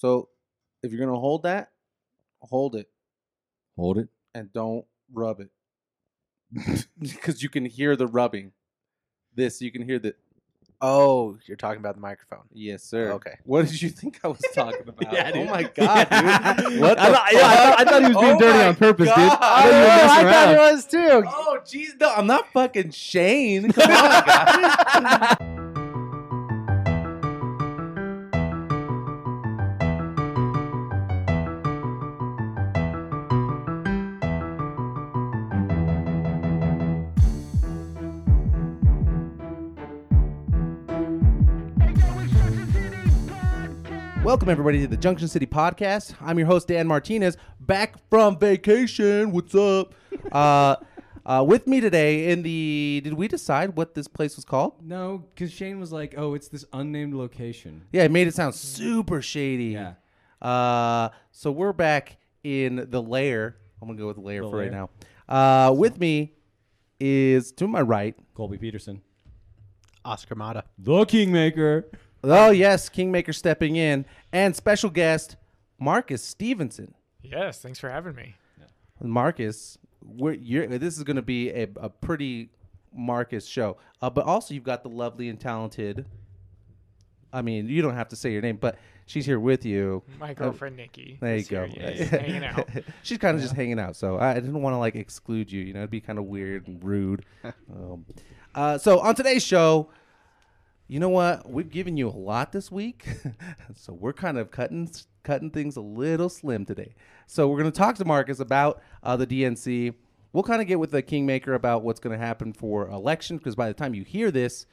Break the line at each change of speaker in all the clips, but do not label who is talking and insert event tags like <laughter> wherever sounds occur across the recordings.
So if you're gonna hold that, hold it
Hold it.
and don't rub it <laughs> <laughs> because you can hear the rubbing. This you can hear the
Oh, you're talking about the microphone.
yes, sir.
Okay. <laughs>
What did you think I was talking about?
Yeah,
oh
dude.
my god, dude! What
I
the
thought- yeah, I thought- I thought he was being
fuck?
dirty
Oh
on purpose, dude.
God.
I thought you were
I thought
around.
it was too.
Oh jeez, no, I'm not fucking Shane. Come on, guys. Welcome everybody to the Junction City Podcast. I'm your host Dan Martinez, back from vacation. What's up? <laughs> uh, uh, with me today in the. Did we decide what this place was called?
No, because Shane was like, "Oh, it's this unnamed location."
Yeah, it made it sound super shady.
Yeah.
Uh, so we're back in the lair. I'm gonna go with the lair
The
for right
lair.
now. Uh, with me is to my right.
Colby Peterson,
Oscar Mata.
the Kingmaker.
Oh yes, Kingmaker stepping in, and special guest Marcus Stevenson.
Yes, thanks for having me.
Marcus, we're, you're, this is going to be a, a pretty Marcus show. Uh, but also, you've got the lovely and talented. I mean, you don't have to say your name, but she's here with you.
My girlfriend Nikki.
There you go.
here, yes, <laughs> hanging out.
she's kind of just hanging out, so I didn't want to like exclude you. You know, it'd be kind of weird and rude. <laughs> um, uh, so on today's show, you know what? We've given you a lot this week, <laughs> so we're kind of cutting cutting things a little slim today. So we're going to talk to Marcus about uh, the DNC. We'll kind of get with the Kingmaker about what's going to happen for election because by the time you hear this,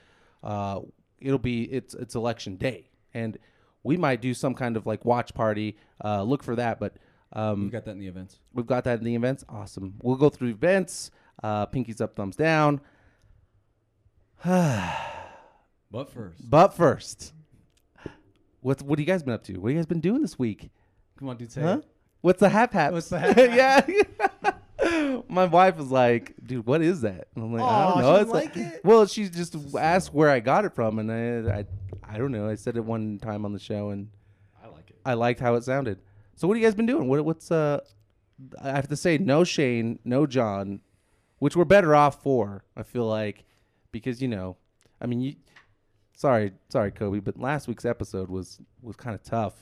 uh, it'll be it's it's election day, and we might do some kind of like watch party. Uh, look for that, but. Um,
We got that in the events.
We've got that in the events. Awesome. We'll go through events. Uh, pinkies up, thumbs down. <sighs> <sighs> <sighs>
But first,
But first, what's what have you guys been up to? What have you guys been doing this week?
come on, dude, say
Huh?
it.
What's the hap hap?
What's the <laughs> hap hap?
yeah. <laughs> My wife was like, "Dude, what is that?" And I'm like, "I don't know."
doesn't
It's like,
like it?
well, she just asked where I got it from, and I, I, I don't know. I said it one time on the show, and
I like it.
I liked how it sounded. So, what have you guys been doing? What, what's uh? I have to say, no Shane, no John, which we're better off for. I feel like because you know, I mean, you. Sorry, sorry, Kobe, but last week's episode was was kind of tough.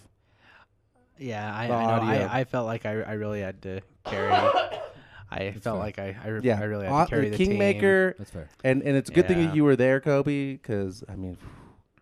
Yeah, I, I know. I, I felt like I, I really had to carry. <coughs> I felt
fair.
like I, I, re-
Yeah,
I really had
Uh,
to carry the,
Kingmaker,
That's fair.
and and it's a good thing that you were there, Kobe, because I mean,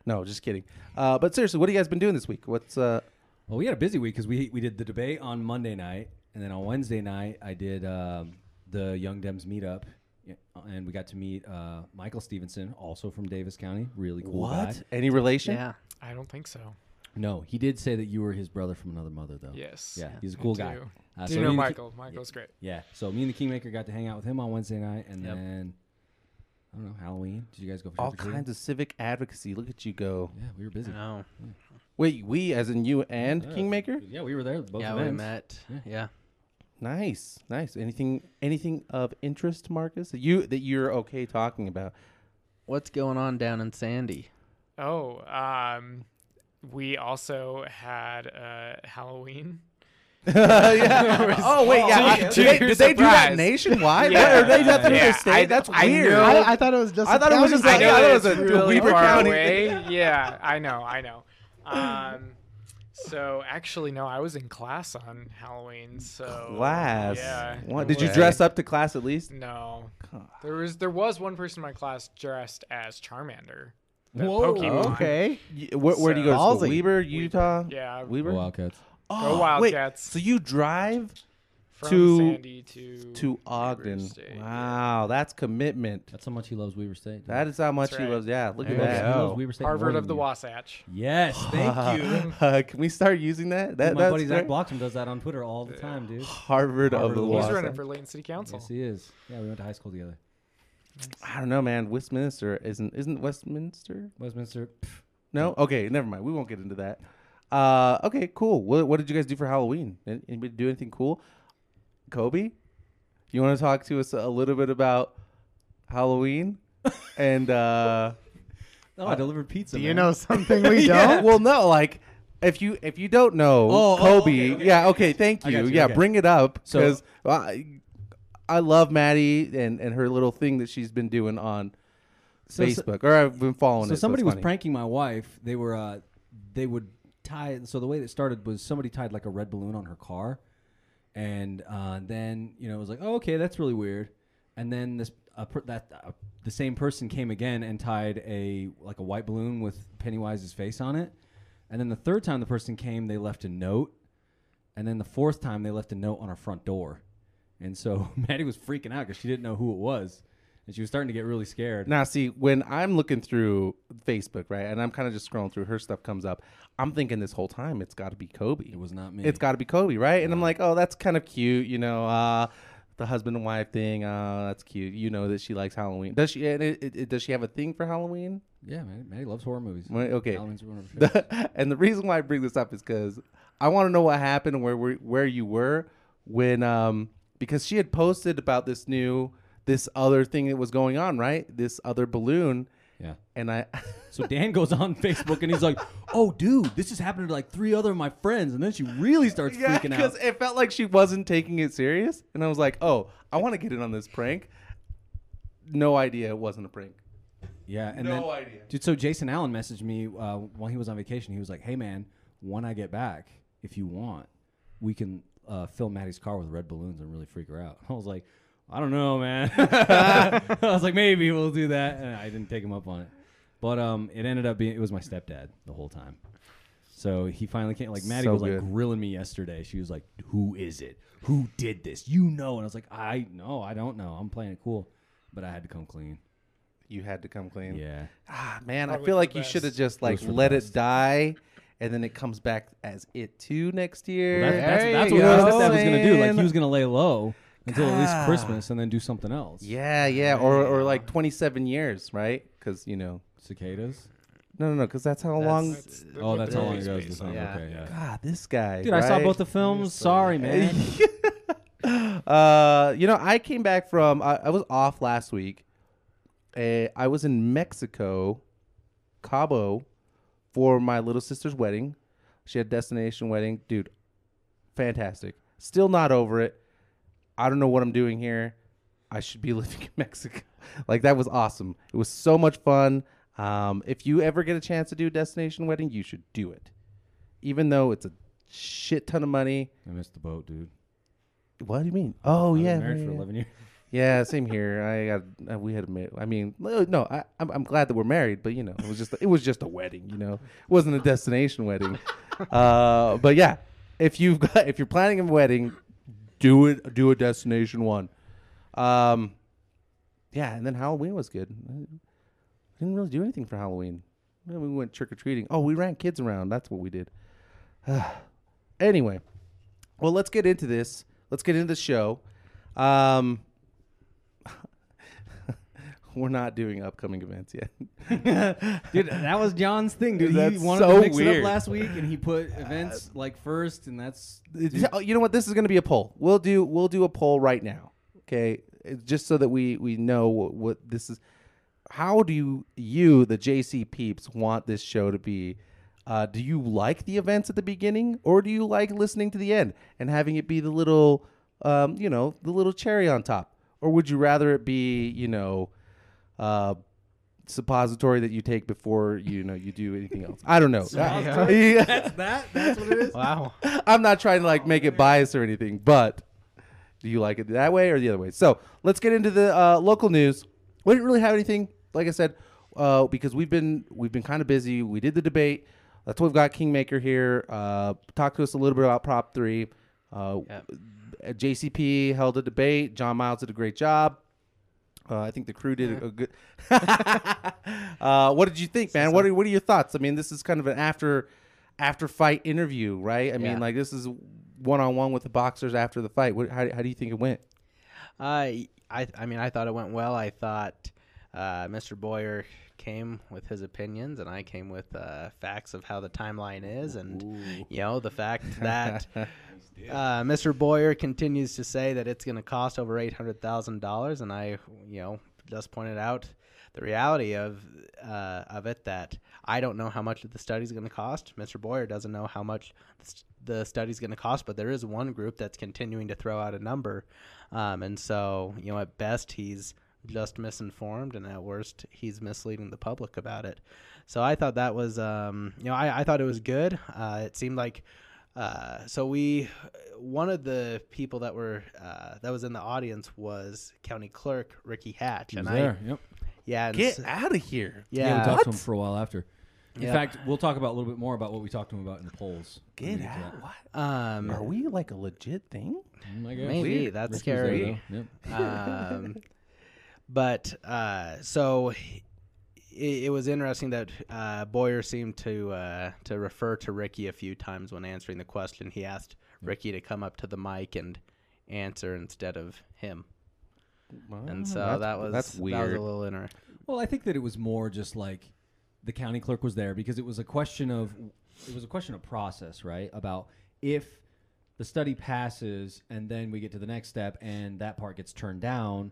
no, just kidding. Uh, but seriously, what have you guys been doing this week? What's uh?
Well, we had a busy week because we we did the debate on Monday night, and then on Wednesday night I did um, the Young Dems meetup, yeah, and we got to meet uh, Michael Stevenson, also from Davis County. Really cool guy.
What?
Any
relation?
Yeah.
I don't think so.
No, he did say that you were his brother from another mother, though.
Yes.
Yeah, he's a cool guy.
do.
Uh,
Do
so
you know
me and the Ki-
Michael? Michael's great.
Yeah. So me and the Kingmaker got to hang out with him on Wednesday night, and
Yep.
then I don't know Halloween. Did you guys go for
All kinds of civic advocacy. Look at you go.
Yeah, we were busy.
No.
Wait, we as in you and
Yeah.
Kingmaker?
Yeah, we were there. Both
yeah, we met.
Yeah.
Yeah.
Nice, nice. Anything, anything of interest, Marcus? That you that you're okay talking about?
What's going on down in Sandy?
Oh, um, we also had uh, Halloween. <laughs>
yeah. <laughs> oh wait, yeah.
To-
did they, did they do that
surprise.
nationwide?
Yeah.
What, are they nothing
Yeah,
to state?
I-
That's
I
weird. I,
I, I thought it was just.
I thought it was
county
just
I
like-
know
yeah,
that
that
it's
was a
really
Weber County
away. <laughs> yeah, I know, I know. Um, so actually, no, I was in class on Halloween. So
class.
Yeah.
What, did you dress up to class at least?
No. There was there was one person in my class dressed as Charmander. the
Whoa,
Pokemon.
Okay.
You- where, where do you go? to
So-
school?
Ballsy.
Weber, Utah.
Yeah.
Weber.
Wildcats.
Oh,
Wildcats.
Wait, so you drive
From
to-
Sandy to
to Ogden?
State, yeah.
Wow, that's commitment.
That's how much he loves Weber State. dude.
That is how much
That's
he loves. Yeah, look
He
at that.
go.
loves Weber State
Harvard of the
you.
Wasatch.
Yes, thank <laughs> you.
Uh, can we start using that? That
My
that's
buddy Zach
great.
Blockstrom does that on Twitter all the time, dude.
Harvard, of
Harvard
the
of the
He's
Wasatch.
running for Layton City Council.
Yes, he is. Yeah, we went to high school together.
I don't know, man. Westminster isn't isn't Westminster?
Westminster.
No. Okay, never mind. We won't get into that. Uh, okay, cool. What what did you guys do for Halloween? Anybody do anything cool? Kobe, you want to talk to us a little bit about Halloween? and uh, <laughs>
No, I delivered pizza.
Do you
man.
know something we <laughs>
yeah,
don't?
well, no, like if you if you don't know
Oh, oh,
Kobe,
okay, okay,
yeah,
okay.
okay, thank
I
you.
got you,
Yeah,
okay.
bring it up
So-
because I, I love Maddie and and her little thing that she's been doing on
So- so-
Facebook, or I've been following
so
it.
somebody
it's
was
funny.
pranking my wife. They were uh, they would tie. So the way it started was somebody tied like a red balloon on her car, and uh, then you know it was like, oh, okay, that's really weird. And then this uh, per- that uh, the same person came again and tied a like a white balloon with Pennywise's face on it. And then the third time the person came, they left a note. And then the fourth time they left a note on our front door. And so <laughs> Maddie was freaking out because she didn't know who it was, and she was starting to get really scared.
Now, see, when I'm looking through Facebook, right, and I'm kind of just scrolling through, her stuff comes up. I'm thinking this whole time it's got to be Kobe.
It was not me.
It's got to be Kobe, right? And I'm like, oh, that's kind of cute, you know, uh, the husband and wife thing. Uh, that's cute. You know that she likes Halloween. Does she? and it, it, does she have a thing for Halloween?
Yeah, man. Maddie loves horror movies.
Okay.
Halloween's one <laughs> of
and the reason why I bring this up is because I want to know what happened and where where where you were when um because she had posted about this new this other thing that was going on, right? This other balloon,
yeah.
and I
So Dan goes on <laughs> Facebook and he's like, "Oh, dude, this is happening to like three other of my friends," and then she really starts
yeah,
freaking out.
because it felt like she wasn't taking it serious, and I was like, oh, I want to get in on this prank. No idea it wasn't a prank.
Yeah, and
No
then,
idea.
dude. So Jason Allen messaged me uh, while he was on vacation. He was like, "Hey, man, when I get back, if you want, we can uh, fill Maddie's car with red balloons and really freak her out." <laughs> I was like, "I don't know, man." <laughs> I was like, "Maybe we'll do that," and I didn't take him up on it. But um, it ended up being it was my stepdad the whole time. So he finally came. Like Maddie
So
was like
good.
grilling me yesterday. She was like, "Who is it? Who did this? You know?" And I was like, "I know. I don't know. I'm playing it cool." But I had to come clean.
You had to come clean.
Yeah.
Ah, man, I
Probably
feel
for
like
the
you should have
best.
just like
for the
let
best.
it die, and then it comes back as it too next year.
Well, that's, that's, that's what my stepdad was gonna do. Like he was gonna lay low until at least
God.
Christmas and then do something else.
Yeah, yeah, or or like twenty seven years, right? Because you know,
Cicadas.
no, no, no, because that's how long.
That's the-
Oh, that's how long
movie's
ago is
based
the
on.
film.
Yeah.
Okay, yeah.
God, this guy.
Dude, I saw
right?
both the films. Sorry, man. <laughs> <laughs>
uh, you know, I came back from. I, I was off last week. Uh, I was in Mexico, Cabo, for my little sister's wedding. She had destination wedding, dude. Fantastic. Still not over it. I don't know what I'm doing here. I should be <laughs> living in Mexico. Like that was awesome. It was so much fun. Um, if you ever get a chance to do a destination wedding, you should do it. Even though it's a shit ton of money.
I missed the boat, dude.
What do you mean? Oh
I
yeah,
married
yeah,
for
yeah.
eleven years. <laughs>
Yeah, same here. I got uh, we had a ma- I mean, no, no, I, I'm I'm glad that we're married, but you know, it was just it was just a wedding. You know, it wasn't a destination wedding. <laughs> Uh, but yeah, if you've got if you're planning a wedding, do it. Do a destination one. Um, yeah, and then Halloween was good. I didn't really do anything for Halloween. Well, We went trick or treating. Oh, we ran kids around. That's what we did. <sighs> anyway, well, let's get into this. Let's get into the show. Um, <laughs> we're not doing upcoming events yet. <laughs>
Dude, that was John's thing, dude.
That's
he wanted
so
to mix it
weird.
up last week, and he put <laughs> events like first, and that's
It's- oh, you know what? This is going to be a poll. We'll do we'll do a poll right now. Okay, It's just so that we we know what, what this is. How do you, you the JC peeps want this show to be? Uh, do you like the events at the beginning, or do you like listening to the end and having it be the little, um, you know, the little cherry on top, or would you rather it be, you know, uh, suppository that you take before you know you do anything else? I don't know. <laughs> <laughs> Yeah.
that's that. That's what it is.
Wow.
I'm not trying to like make it biased or anything, but do you like it that way or the other way? So let's get into the uh, local news. We didn't really have anything, like I said, uh, because we've been we've been kind of busy. We did the debate. That's why we've got Kingmaker here. Uh, talk to us a little bit about Prop Three. Uh,
Yep.
JCP held a debate. John Miles did a great job. Uh, I think the crew did a, a good. <laughs> uh, what did you think, man? What are what are your thoughts? I mean, this is kind of an after after fight interview, right? I mean, like this is one on one with the boxers after the fight. What, how how do you think it went?
Uh, I I mean I thought it went well. I thought uh, Mr. Boyer came with his opinions, and I came with uh, facts of how the timeline is, and you know the fact <laughs> that uh, Mr. Boyer continues to say that it's going to cost over eight hundred thousand dollars, and I you know just pointed out the reality of uh, of it that I don't know how much the study is going to cost. Mr. Boyer doesn't know how much the st- the study's going to cost, but there is one group that's continuing to throw out a number, um, and so you know at best he's just misinformed, and at worst he's misleading the public about it. So I thought that was um, you know I, I thought it was good. Uh, it seemed like. Uh, so we, one of the people that were uh, that was in the audience was County Clerk Ricky Hatch,
He was
and I.
Yep.
yeah, and
Get
s-
out of here.
Yeah,
yeah,
we talked to him for a while after. In
Yeah.
fact, we'll talk about a little bit more about what we talked to him about in the polls.
Get out.
that.
What?
um,
Are we like a legit thing?
Mm, I guess.
maybe
Weird.
that's
Ricky was there,
scary.
Yep.
um, <laughs> but uh, so it, it was interesting that uh, Boyer seemed to uh, to refer to Ricky a few times when answering the question. He asked Ricky to come up to the mic and answer instead of him, and so
that's,
that was
that's weird.
That was a little interesting.
Well, I think that it was more just like the county clerk was there because it was a question of it was a question of process, right? About if the study passes and then we get to the next step and that part gets turned down,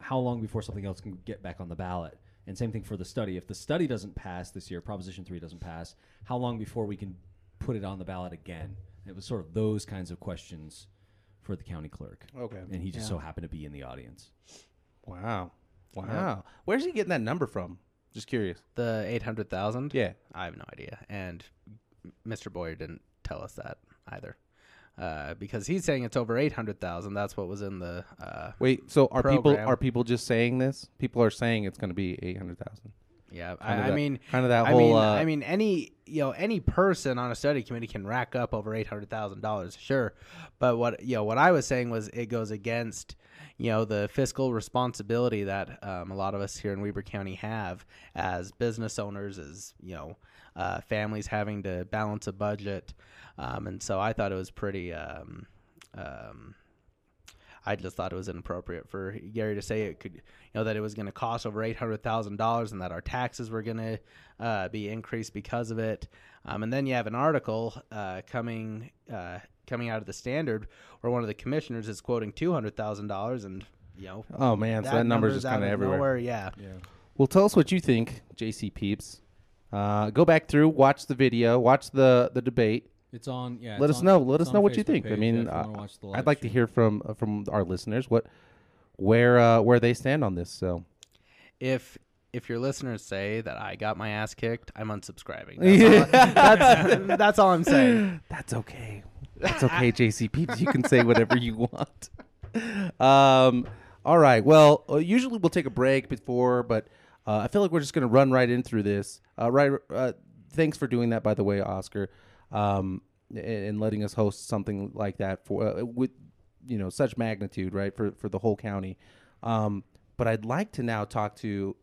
how long before something else can get back on the ballot? And same thing for the study. If the study doesn't pass this year, Proposition 3 doesn't pass, how long before we can put it on the ballot again? It was sort of those kinds of questions for the county clerk.
Okay.
And he just
Yeah.
so happened to be in the audience.
Wow. Wow. Where's he getting that number from? Just curious.
The eight hundred thousand.
Yeah.
I have no idea, and Mr. Boyer didn't tell us that either, uh, because he's saying it's over eight hundred thousand. That's what was in the. Uh,
Wait. So are people are people just saying this? People are saying it's going to be eight hundred thousand.
yeah, I, I mean,
kind of that
I
whole.
mean,
uh,
I mean, any you know, any person on a study committee can rack up over eight hundred thousand dollars, sure. But what you know, what I was saying was it goes against you know the fiscal responsibility that um, a lot of us here in Weber County have as business owners, as you know, uh, families having to balance a budget, um, and so I thought it was pretty. Um, um, I just thought it was inappropriate for Gary to say it could, you know, that it was going to cost over eight hundred thousand dollars and that our taxes were going to uh, be increased because of it. Um, and then you have an article uh, coming uh, coming out of the Standard where one of the commissioners is quoting two hundred thousand dollars, and you know
oh man, so that number's just kind of
of
everywhere.
Nowhere, yeah.
Yeah.
Well, tell us what you think, JC Peeps. Uh, go back through, watch the video, watch the the debate.
It's on. Yeah.
Let us
on-
know. Let us know
our
what you
Facebook
think. I mean,
yeah,
uh,
watch the
I'd
live
like to hear from uh, from our listeners what where uh, where they stand on this. So
If if your listeners say that I got my ass kicked, I'm unsubscribing. <laughs> That's, all, that's, that's all I'm saying. <laughs>
that's okay. That's okay, <laughs> JC Peeps. You can say whatever you want. Um, all right. Well, uh, usually we'll take a break before, but uh, I feel like we're just going to run right in through this. Uh, right. Uh, thanks for doing that, by the way, Oscar, um, and, letting us host something like that for uh, with you know such magnitude, right, for for the whole county. Um, but I'd like to now talk to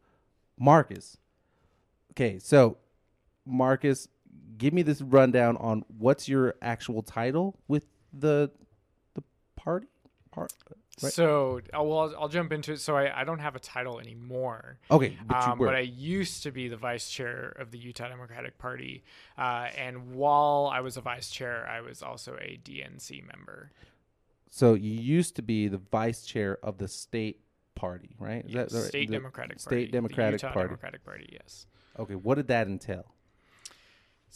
Marcus. Okay, so Marcus, give me this rundown on what's your actual title with the the party part. Right.
So, uh, well, I'll, I'll jump into it. So, I, I don't have a title anymore.
Okay, but
um, but I used to be the vice chair of the Utah Democratic Party. Uh, and while I was a vice chair, I was also a DNC member.
so you used to be the vice chair of the state party, right? Is
Yes,
the-
State
the
Democratic Party.
State
the Utah
Party.
Democratic Party, yes.
Okay, what did that entail?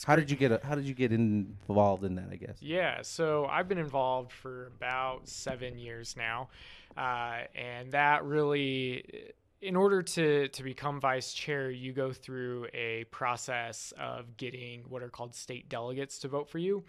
How did you get a, how did you get involved in that? I guess.
Yeah, so I've been involved for about seven years now, uh, and that really, in order to to become vice chair, you go through a process of getting what are called state delegates to vote for you.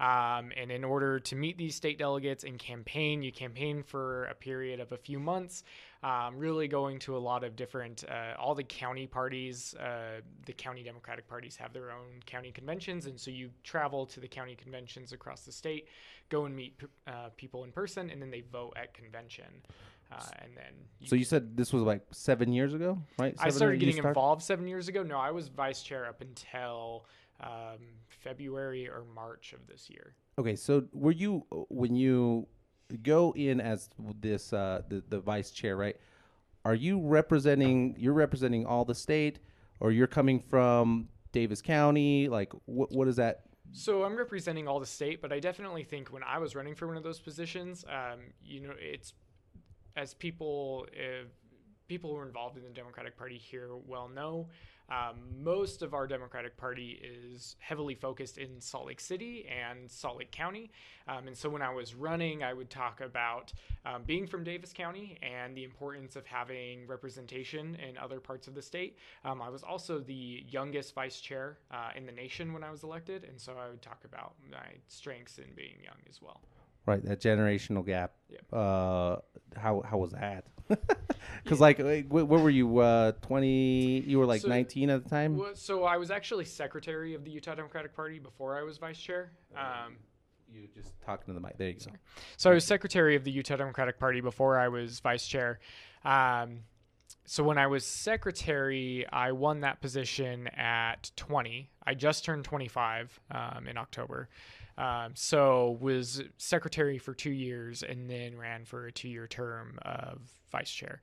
Um, and in order to meet these state delegates and campaign, you campaign for a period of a few months, um, really going to a lot of different, uh, all the county parties, uh, the county Democratic parties have their own county conventions. And so you travel to the county conventions across the state, go and meet p- uh, people in person, and then they vote at convention. Uh, and then
So you said this was like seven years ago, right?
I started getting
started?
involved seven years ago. No, I was vice chair up until um, February or March of this year.
Okay, so were you when you go in as this uh, the the vice chair, right? Are you representing? You're representing all the state, or you're coming from Davis County? Like, what what is that?
So I'm representing all the state, but I definitely think when I was running for one of those positions, um, you know, it's as people uh, people who are involved in the Democratic Party here well know, um, most of our Democratic Party is heavily focused in Salt Lake City and Salt Lake County. Um, and so when I was running, I would talk about um, being from Davis County and the importance of having representation in other parts of the state. Um, I was also the youngest vice chair uh, in the nation when I was elected. And so I would talk about my strengths in being young as well.
Right, that generational gap.
Yep.
Uh, how how was that? <laughs> Because like, wh- what were you? Uh, twenty? You were like
So-
nineteen at the time.
Well, So I was actually secretary of the Utah Democratic Party before I was vice chair. Um,
You just talking to the mic. There you go.
So I was secretary of the Utah Democratic Party before I was vice chair. Um, so when I was secretary, I won that position at 20. I just turned 25 um, in October. Um, so was secretary for two years and then ran for a two-year term of vice chair.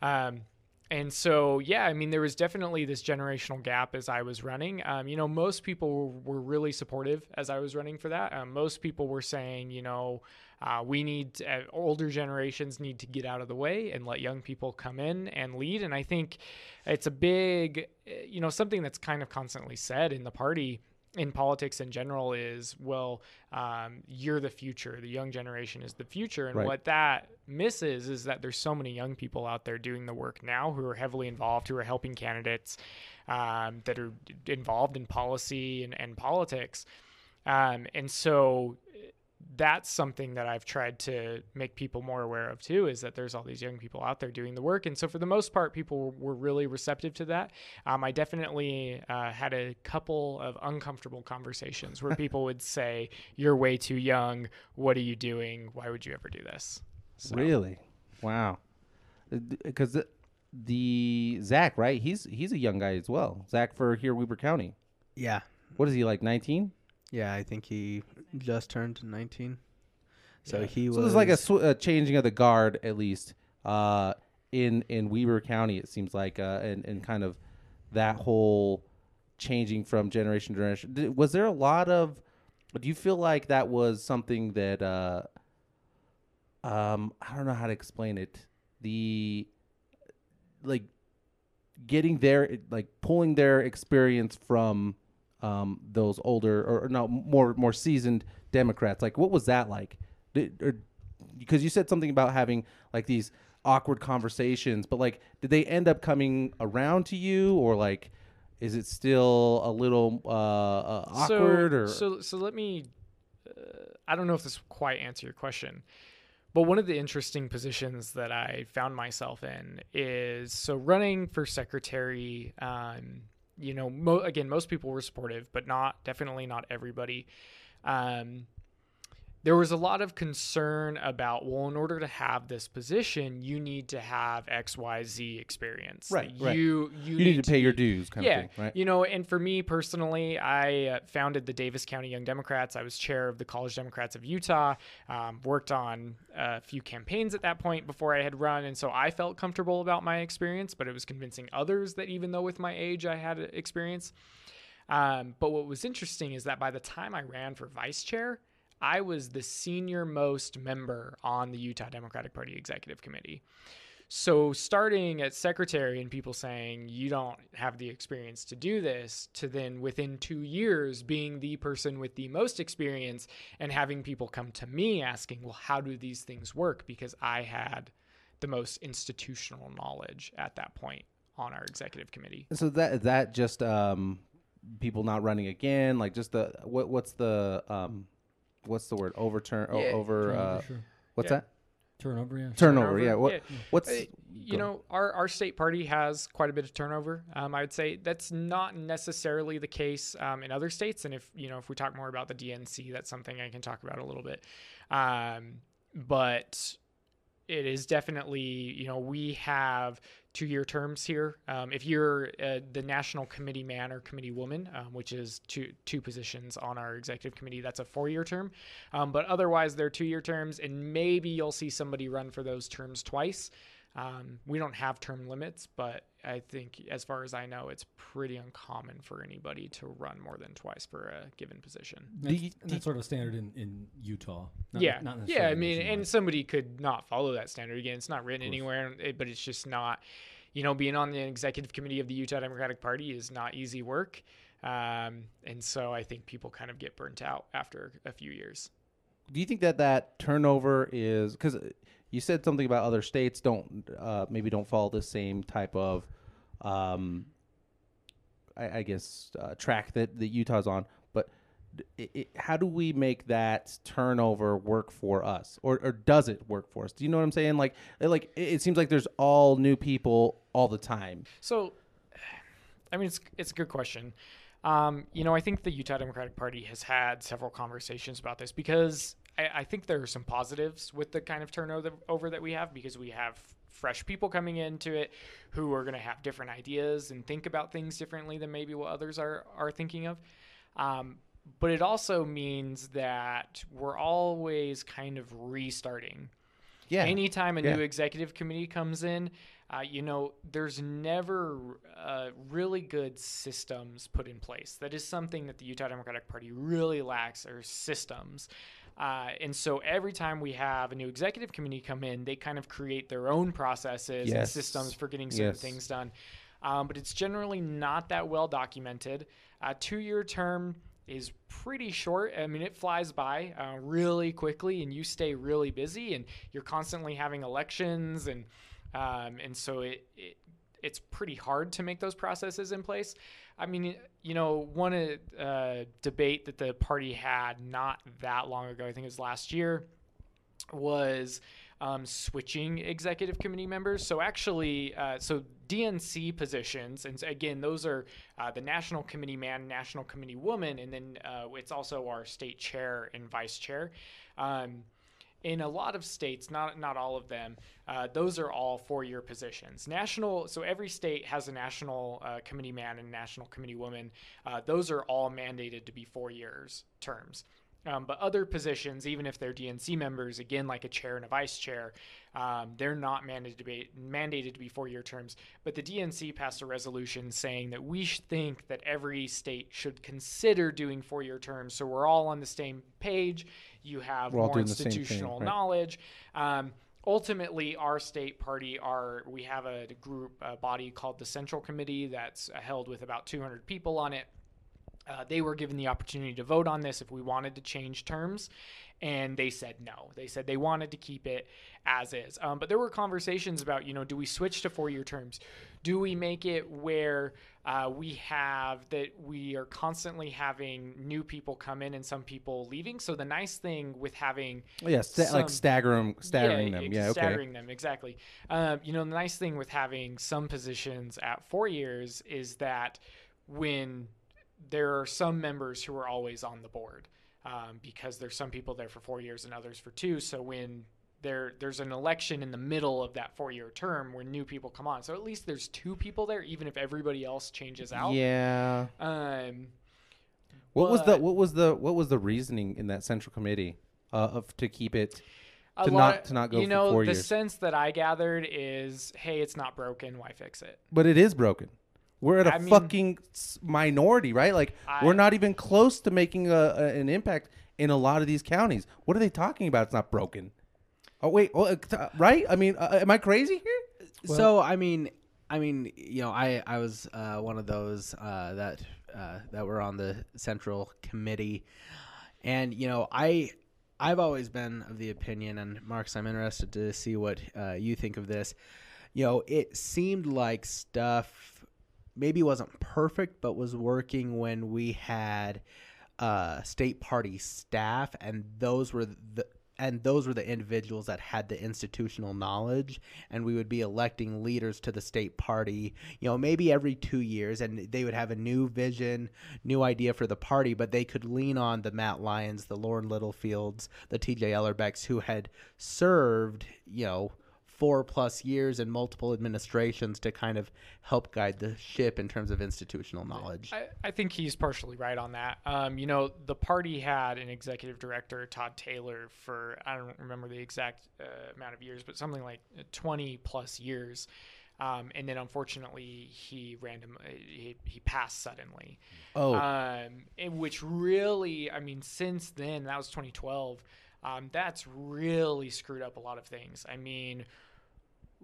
Um, and so, yeah, I mean, there was definitely this generational gap as I was running. Um, you know, most people were really supportive as I was running for that. Um, most people were saying, you know, uh, we need uh, older generations need to get out of the way and let young people come in and lead. And I think it's a big, uh, you know, something that's kind of constantly said in the party in politics in general is well um, you're the future the young generation is the future and
Right.
what that misses is that there's so many young people out there doing the work now who are heavily involved who are helping candidates um, that are involved in policy and, and politics um, and so that's something that I've tried to make people more aware of too is that there's all these young people out there doing the work. And so, for the most part, people were really receptive to that. Um, I definitely uh, had a couple of uncomfortable conversations where <laughs> people would say, You're way too young. What are you doing? Why would you ever do this? So-
Really? Wow. Because the, the Zach, right? He's he's a young guy as well. Zach for here Weber County.
Yeah.
What is he like? Nineteen.
Yeah, I think he just turned 19. So
Yeah.
he
So
was
there's like a, sw- a changing of the guard at least uh, in in Weber County. It seems like uh, and and kind of that whole changing from generation to generation. Did, was there a lot of? Do you feel like that was something that? Uh, um, I don't know how to explain it. The like getting their like pulling their experience from um, those older or, or no more more seasoned Democrats. Like, what was that like? Because you said something about having like these awkward conversations, but like, did they end up coming around to you, or like, is it still a little uh, uh, awkward?
so,
or
so so let me uh, i don't know if this will quite answer your question but one of the interesting positions that i found myself in is so running for secretary um, you know mo- again most people were supportive but not definitely not everybody. Um, there was a lot of concern about well in order to have this position you need to have xyz experience
Right, right.
you you,
you need to pay your dues, kind
yeah,
of thing, right?
you know, and for me personally, I uh, founded the Davis County Young Democrats. I was chair of the College Democrats of Utah. Um, worked on a few campaigns at that point before I had run, and so I felt comfortable about my experience. But it was convincing others that even though with my age I had experience. Um, but what was interesting is that by the time I ran for vice chair, I was the senior most member on the Utah Democratic Party Executive Committee. So starting at secretary and people saying you don't have the experience to do this to then within 2 years being the person with the most experience and having people come to me asking, "Well, how do these things work?" because I had the most institutional knowledge at that point on our executive committee.
So that that just um, people not running again, like just the what what's the um, what's the word overturn o-
Yeah.
over uh,
Turnover, sure.
what's
Yeah.
that
Turnover, yeah.
turnover? Yeah, what
Yeah.
what's
Uh, you know, our, our state party has quite a bit of turnover. Um, I would say that's not necessarily the case um, in other states. And if you know, if we talk more about the DNC, that's something I can talk about a little bit. Um, but it is definitely, you know, we have two-year terms here. Um, if you're uh, the national committee man or committee woman, um, which is two two positions on our executive committee, that's a four-year term. Um, but otherwise, they're two-year terms, and maybe you'll see somebody run for those terms twice. Um, we don't have term limits, but I think, as far as I know, it's pretty uncommon for anybody to run more than twice for a given position.
That's,
you-
and that's sort of standard in, in Utah. Not,
yeah,
not
yeah. I mean, and somebody could not follow that standard. Again, it's not written anywhere, but it's just not. You know, being on the executive committee of the Utah Democratic Party is not easy work, um, and so I think people kind of get burnt out after a few years.
Do you think that that turnover is because you said something about other states don't uh, maybe don't follow the same type of, um, I, I guess uh, track that that Utah's on, but. d- i i how do we make that turnover work for us, or, or does it work for us? Do you know what I'm saying? Like, like it, it seems like there's all new people all the time.
So, I mean, it's it's a good question. Um, you know, I think the Utah Democratic Party has had several conversations about this because I, I think there are some positives with the kind of turnover that we have because we have fresh people coming into it who are going to have different ideas and think about things differently than maybe what others are are thinking of. Um, but it also means that we're always kind of restarting
Yeah,
anytime a
Yeah.
new executive committee comes in, uh, you know, there's never uh, really good systems put in place. That is something that the Utah Democratic Party really lacks are systems. Uh, and so every time we have a new executive committee come in, they kind of create their own processes and systems for getting certain
Yes.
things done. Um, but it's generally not that well documented. A two year term is pretty short. I mean, it flies by uh, really quickly, and you stay really busy, and you're constantly having elections, and um, and so it, it it's pretty hard to make those processes in place. I mean, you know, one uh, debate that the party had not that long ago, I think it was last year, was um, switching executive committee members. So actually, uh, so DNC positions, and again, those are uh, the national committee man, national committee woman, and then uh, it's also our state chair and vice chair. Um, in a lot of states, not not all of them, uh, those are all four-year positions. National, so every state has a national uh, committee man and national committee woman. Uh, those are all mandated to be four years terms. Um, but other positions, even if they're DNC members, again like a chair and a vice chair, um, they're not mandated to be mandated to be four-year terms. But the DNC passed a resolution saying that we think that every state should consider doing four-year terms, so we're all on the same page. You have
We're
more
same thing,
institutional
right.
knowledge. Um, ultimately, our state party, our we have a group a body called the Central Committee that's uh, held with about 200 people on it. Uh, they were given the opportunity to vote on this if we wanted to change terms, and they said no. They said they wanted to keep it as is. Um, but there were conversations about, you know, do we switch to four-year terms? Do we make it where uh, we have that we are constantly having new people come in and some people leaving? So the nice thing with having
Oh, yeah, sta- like
Some-
staggering, staggering
yeah,
them. Yeah, okay.
staggering them exactly. Um, you know, the nice thing with having some positions at four years is that when there are some members who are always on the board, um, because there's some people there for four years and others for two. So when there there's an election in the middle of that four year term where new people come on, so at least there's two people there, even if everybody else changes out.
Yeah.
Um,
What was the what was the what was the reasoning in that central committee uh, of to keep it To
lot-
not- to not go
You know, the
years.
sense that I gathered is, hey, it's not broken. Why fix it?
but it is broken. We're at a
I mean-
fucking s- minority, right? Like
I-
we're not even close to making a, a, an impact in a lot of these counties. What are they talking about? It's not broken. Oh wait, oh, uh, right? I mean, uh, am I crazy here?
so I mean, I mean, you know, I I was uh, one of those uh, that uh, that were on the central committee, and you know, I I've always been of the opinion, and Marks, I'm interested to see what uh, you think of this. You know, it seemed like stuff maybe wasn't perfect, but was working when we had uh, state party staff, and those were the and those were the individuals that had the institutional knowledge and we would be electing leaders to the state party you know maybe every two years and they would have a new vision new idea for the party but they could lean on the matt lyons the lauren littlefields the tj ellerbecks who had served you know four plus years and multiple administrations to kind of help guide the ship in terms of institutional knowledge.
I, I think he's partially right on that. Um, you know, the party had an executive director, Todd Taylor, for I don't remember the exact uh, amount of years, but something like 20 plus years. Um, and then unfortunately, he random he, he passed suddenly.
Oh,
Um, which really, I mean, since then, that was 2012. Um, that's really screwed up a lot of things. I mean,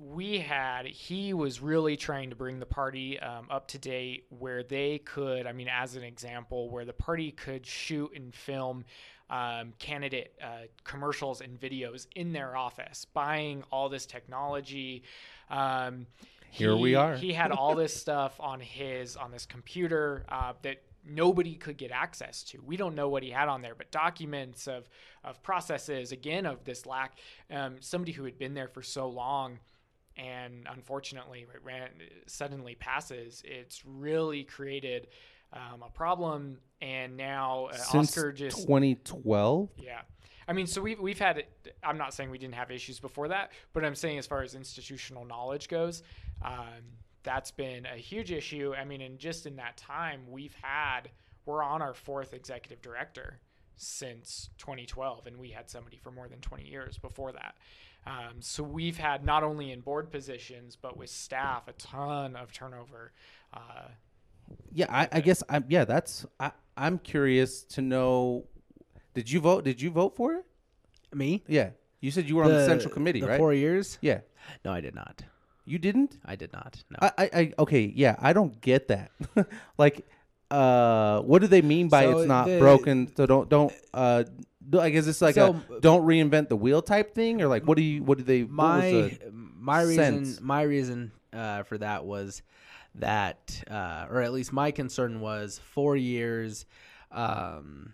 we had he was really trying to bring the party um, up to date where they could i mean as an example where the party could shoot and film um, candidate uh, commercials and videos in their office buying all this technology um,
Here we are.
he had all <laughs> this stuff on his on this computer uh, that nobody could get access to. We don't know what he had on there, but documents of of processes again of this lack. Um, somebody who had been there for so long and unfortunately right, ran, suddenly passes. It's really created um, a problem, and now uh,
since
Oscar just
2012.
yeah. I mean, so we've, we've had, I'm not saying we didn't have issues before that, but I'm saying as far as institutional knowledge goes, um, that's been a huge issue. I mean, and just in that time, we've had, we're on our fourth executive director since 2012, and we had somebody for more than 20 years before that. Um, so we've had not only in board positions, but with staff, a ton of turnover. Uh,
Yeah, I, I guess I'm. Yeah, that's. I, I'm curious to know. Did you vote? Did you vote for it?
Me?
Yeah, you said you were on the, central committee,
the
right?
Four years?
yeah,
No, I did not.
You didn't.
I did not. No.
I, I, I okay, yeah, I don't get that. <laughs> like, uh, what do they mean by
So
it's not
the-
broken? So don't don't. Uh, like, is this like
So-
a don't reinvent the wheel type thing, or like what do you what do they? what was
my
the-
my reason
sense?
my reason uh, for that was that uh, or at least my concern was four years um,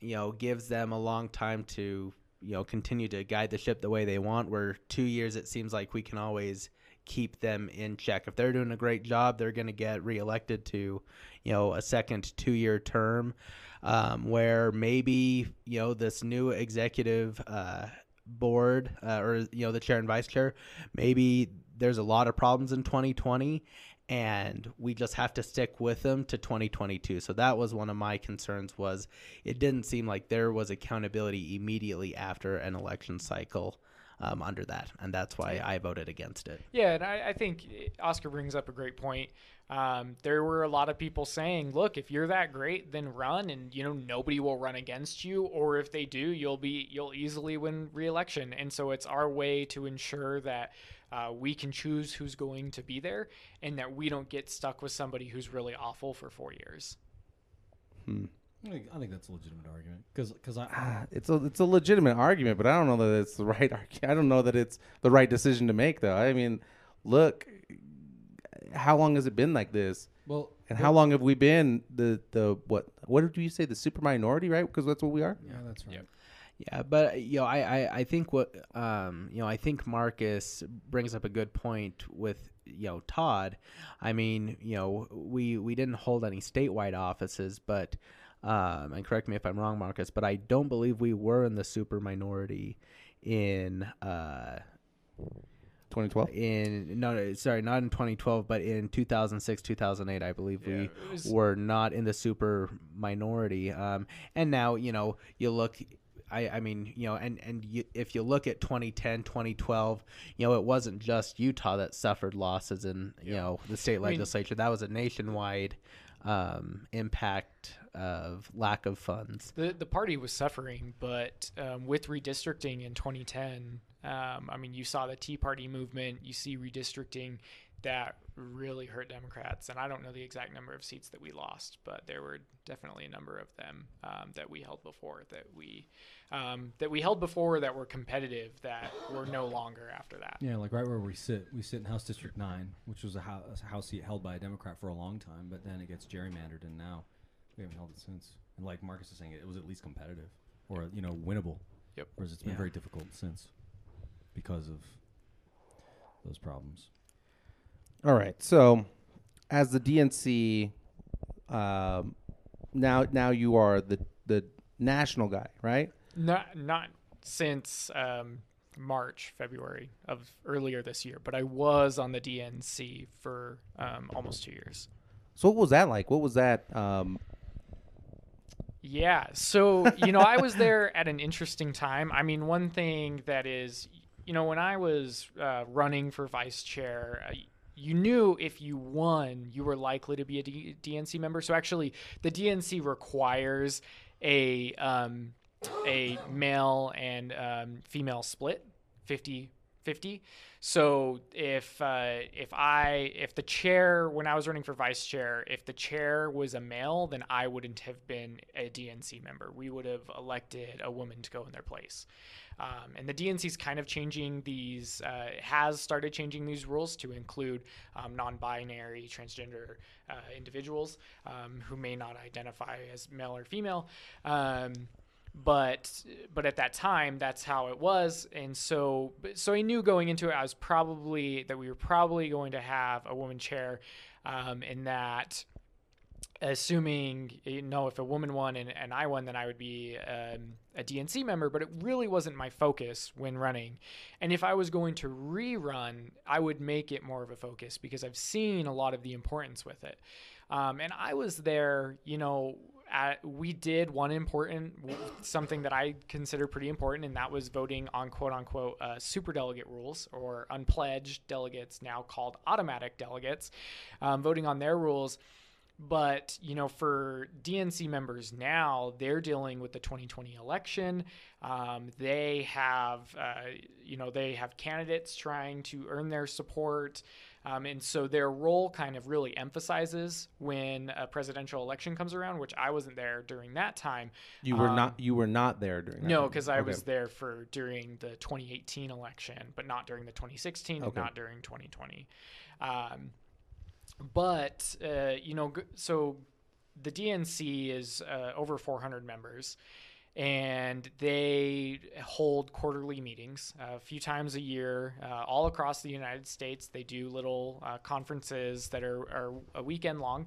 you know gives them a long time to you know continue to guide the ship the way they want where two years it seems like we can always keep them in check. If they're doing a great job they're going to get reelected to you know a second two year term um, where maybe you know this new executive uh, board uh, or you know the chair and vice chair maybe there's a lot of problems in 2020 and we just have to stick with them to 2022 so that was one of my concerns was it didn't seem like there was accountability immediately after an election cycle um, under that and that's why i voted against it
Yeah, and I, I think Oscar brings up a great point. Um, there were a lot of people saying, "Look, if you're that great, then run, and you know nobody will run against you, or if they do, you'll be you'll easily win re-election." And so it's our way to ensure that uh, we can choose who's going to be there, and that we don't get stuck with somebody who's really awful for four years.
Think, I think that's a legitimate argument because I,
Ah, it's a it's a legitimate argument, but I don't know that it's the <laughs> right. argu- I don't know that it's the right decision to make, though. I mean, look, how long has it been like this?
well,
And how long have we been the the what what did you say the super minority right because that's what we are
yeah, that's right.
Yep.
Yeah, but you know, I, I, I think what um, you know, I think Marcus brings up a good point with you know Todd. I mean, you know, we we didn't hold any statewide offices, but um, and correct me if I'm wrong, Marcus, but I don't believe we were in the super minority in uh
2012
in no, no sorry not in 2012 but in 2006 2008 i believe
Yeah,
we
was-
were not in the super minority. Um and now you know you look I, I mean, you know, and, and you, if you look at 2010, 2012, you know, it wasn't just Utah that suffered losses in, you know, the state
I mean-
legislature. that was a nationwide um, impact of lack of funds.
The the party was suffering, but um, with redistricting in 2010, um, I mean, you saw the Tea Party movement. You see redistricting that really hurt Democrats, and I don't know the exact number of seats that we lost, but there were definitely a number of them um, that we held before that we um, that we held before that were competitive that were no longer after that.
Yeah, like right where we sit, we sit in House District Nine, which was a house, a house seat held by a Democrat for a long time, but then it gets gerrymandered, and now we haven't held it since. And like Marcus is saying, it was at least competitive, or you know, winnable.
Yep.
Whereas it's been
Yeah.
very difficult since, because of those problems.
All right. So, as the DNC, um, now now you are the the national guy, right?
Not not since um, March, February of earlier this year, but I was on the DNC for um, almost two years.
So what was that like? What was that? Um,
Yeah. So, you know, I was there at an interesting time. I mean, one thing that is, you know, when I was uh, running for vice chair, uh, you knew if you won, you were likely to be a D- DNC member. So actually, the DNC requires a um, a male and um, female split, 50 50. So if uh, if I if the chair when I was running for vice chair, if the chair was a male, then I wouldn't have been a DNC member. We would have elected a woman to go in their place. Um, and the DNC is kind of changing these, uh, has started changing these rules to include um, non-binary, transgender uh, individuals um, who may not identify as male or female. Um, but but at that time that's how it was. And so so i knew going into it i was probably that we were probably going to have a woman chair um, that assuming you know if a woman won and, and i won then i would be um, a dnc member but it really wasn't my focus when running. And if i was going to rerun i would make it more of a focus because i've seen a lot of the importance with it. Um, and i was there you know at, we did one important something that I consider pretty important, and that was voting on quote unquote uh, super delegate rules or unpledged delegates, now called automatic delegates, um, voting on their rules. But you know, for DNC members now, they're dealing with the 2020 election. Um, they have, uh, you know, they have candidates trying to earn their support. Um, and so their role kind of really emphasizes when a presidential election comes around, which I wasn't there during that time.
you were
Um,
not. You were not there during. That
No, because I
Okay.
was there for during the 2018 election, but not during the 2016, and not during 2020. But uh, you know, so the DNC is uh, over 400 members, and they hold quarterly meetings uh, a few times a year, uh, all across the United States. They do little uh, conferences that are, are a weekend long.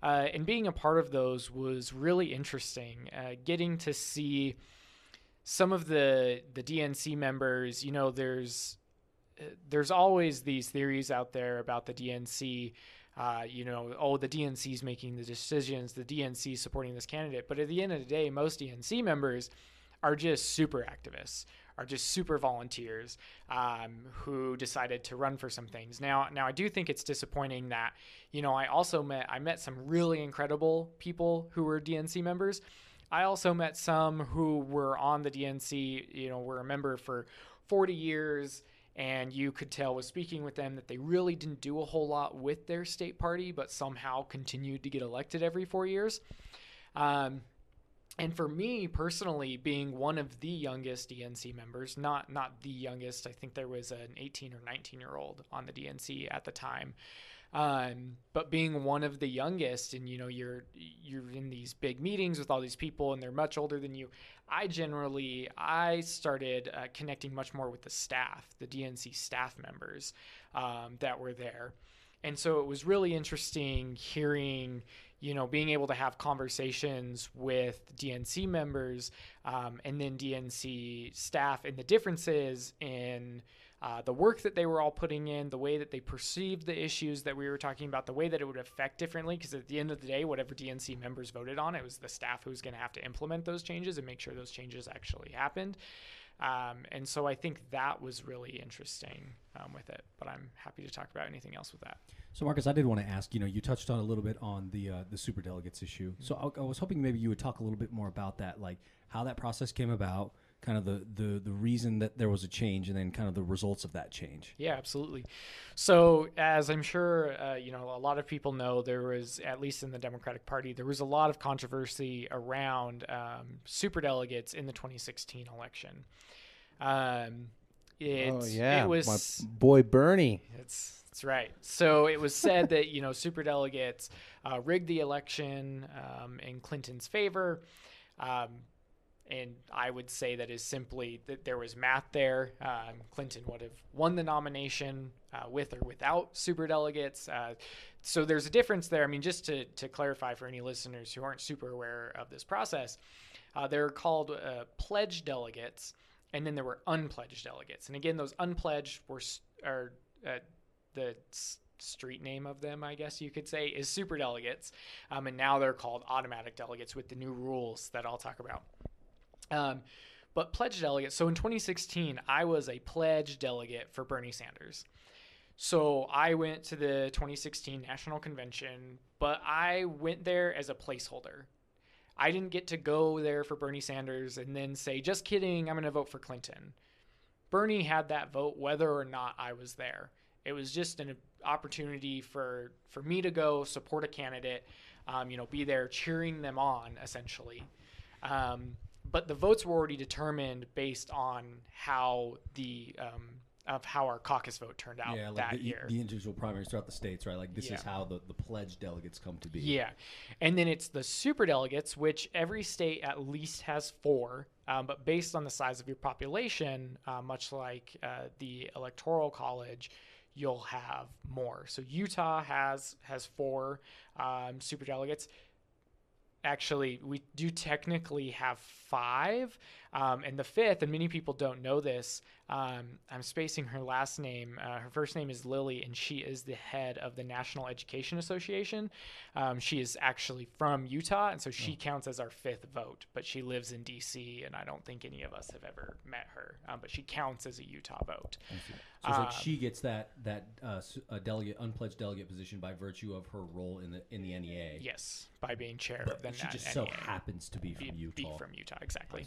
Uh, and being a part of those was really interesting. Getting to see some of the the DNC members, you know, there's there's always these theories out there about the DNC. Uh, you know, oh, the DNC is making the decisions, the DNC is supporting this candidate. But at the end of the day, most DNC members are just super activists, are just super volunteers um, who decided to run for some things. Now, now I do think it's disappointing that, you know, I also met I met some really incredible people who were DNC members. I also met some who were on the DNC, you know, were a member for 40 years, and you could tell was speaking with them that they really didn't do a whole lot with their state party, but somehow continued to get elected every four years. Um, and for me personally, being one of the youngest DNC members, not not the youngest, I think there was an 18 or 19 year old on the DNC at the time. Um, but being one of the youngest, and you know you're you're in these big meetings with all these people, and they're much older than you. I generally I started uh, connecting much more with the staff, the DNC staff members um, that were there, and so it was really interesting hearing you know, being able to have conversations with DNC members um, and then DNC staff and the differences in uh, the work that they were all putting in, the way that they perceived the issues that we were talking about, the way that it would affect differently. Because at the end of the day, whatever DNC members voted on, it was the staff who was going to have to implement those changes and make sure those changes actually happened. Um, and so I think that was really interesting um, with it. But I'm happy to talk about anything else with that.
So, Marcus, I did want to ask. You know, you touched on a little bit on the uh, the super delegates issue. So, I, I was hoping maybe you would talk a little bit more about that, like how that process came about, kind of the the the reason that there was a change, and then kind of the results of that change.
Yeah, absolutely. So, as I'm sure uh, you know, a lot of people know, there was at least in the Democratic Party, there was a lot of controversy around um, super delegates in the 2016 election. Um, it,
oh yeah,
it was
my boy Bernie.
it's that's right. So it was said that you know super delegates uh, rigged the election um, in Clinton's favor, um, and I would say that is simply that there was math there. Um, Clinton would have won the nomination uh, with or without super delegates. Uh, so there's a difference there. I mean, just to to clarify for any listeners who aren't super aware of this process, uh, they're called uh, pledge delegates and then there were unpledged delegates. And again, those unpledged were are uh, the street name of them, I guess you could say, is super delegates, um, and now they're called automatic delegates with the new rules that I'll talk about. Um, but pledged delegates. So in 2016, I was a pledged delegate for Bernie Sanders. So I went to the 2016 National Convention, but I went there as a placeholder. I didn't get to go there for Bernie Sanders and then say, just kidding, I'm going to vote for Clinton. Bernie had that vote whether or not I was there. It was just an opportunity for, for me to go support a candidate, um, you know, be there cheering them on, essentially. Um, but the votes were already determined based on how the um, of how our caucus vote turned out
yeah, like
that
the,
year.
the individual primaries throughout the states, right? Like this is how the, the pledged delegates come to be.
Yeah. And then it's the super delegates, which every state at least has four. Um, but based on the size of your population, uh, much like uh, the electoral college, you'll have more. So Utah has has four um, super delegates. Actually, we do technically have five, um, and the fifth, and many people don't know this. Um, I'm spacing her last name. Uh, her first name is Lily, and she is the head of the National Education Association. Um, she is actually from Utah, and so she counts as our fifth vote. But she lives in D.C., and I don't think any of us have ever met her. Um, but she counts as a Utah vote.
So it's like
Um,
she gets that that uh, delegate unpledged delegate position by virtue of her role in the in the NEA.
Yes, by being chair of the
But she just so happens to be from
be, be from Utah, exactly.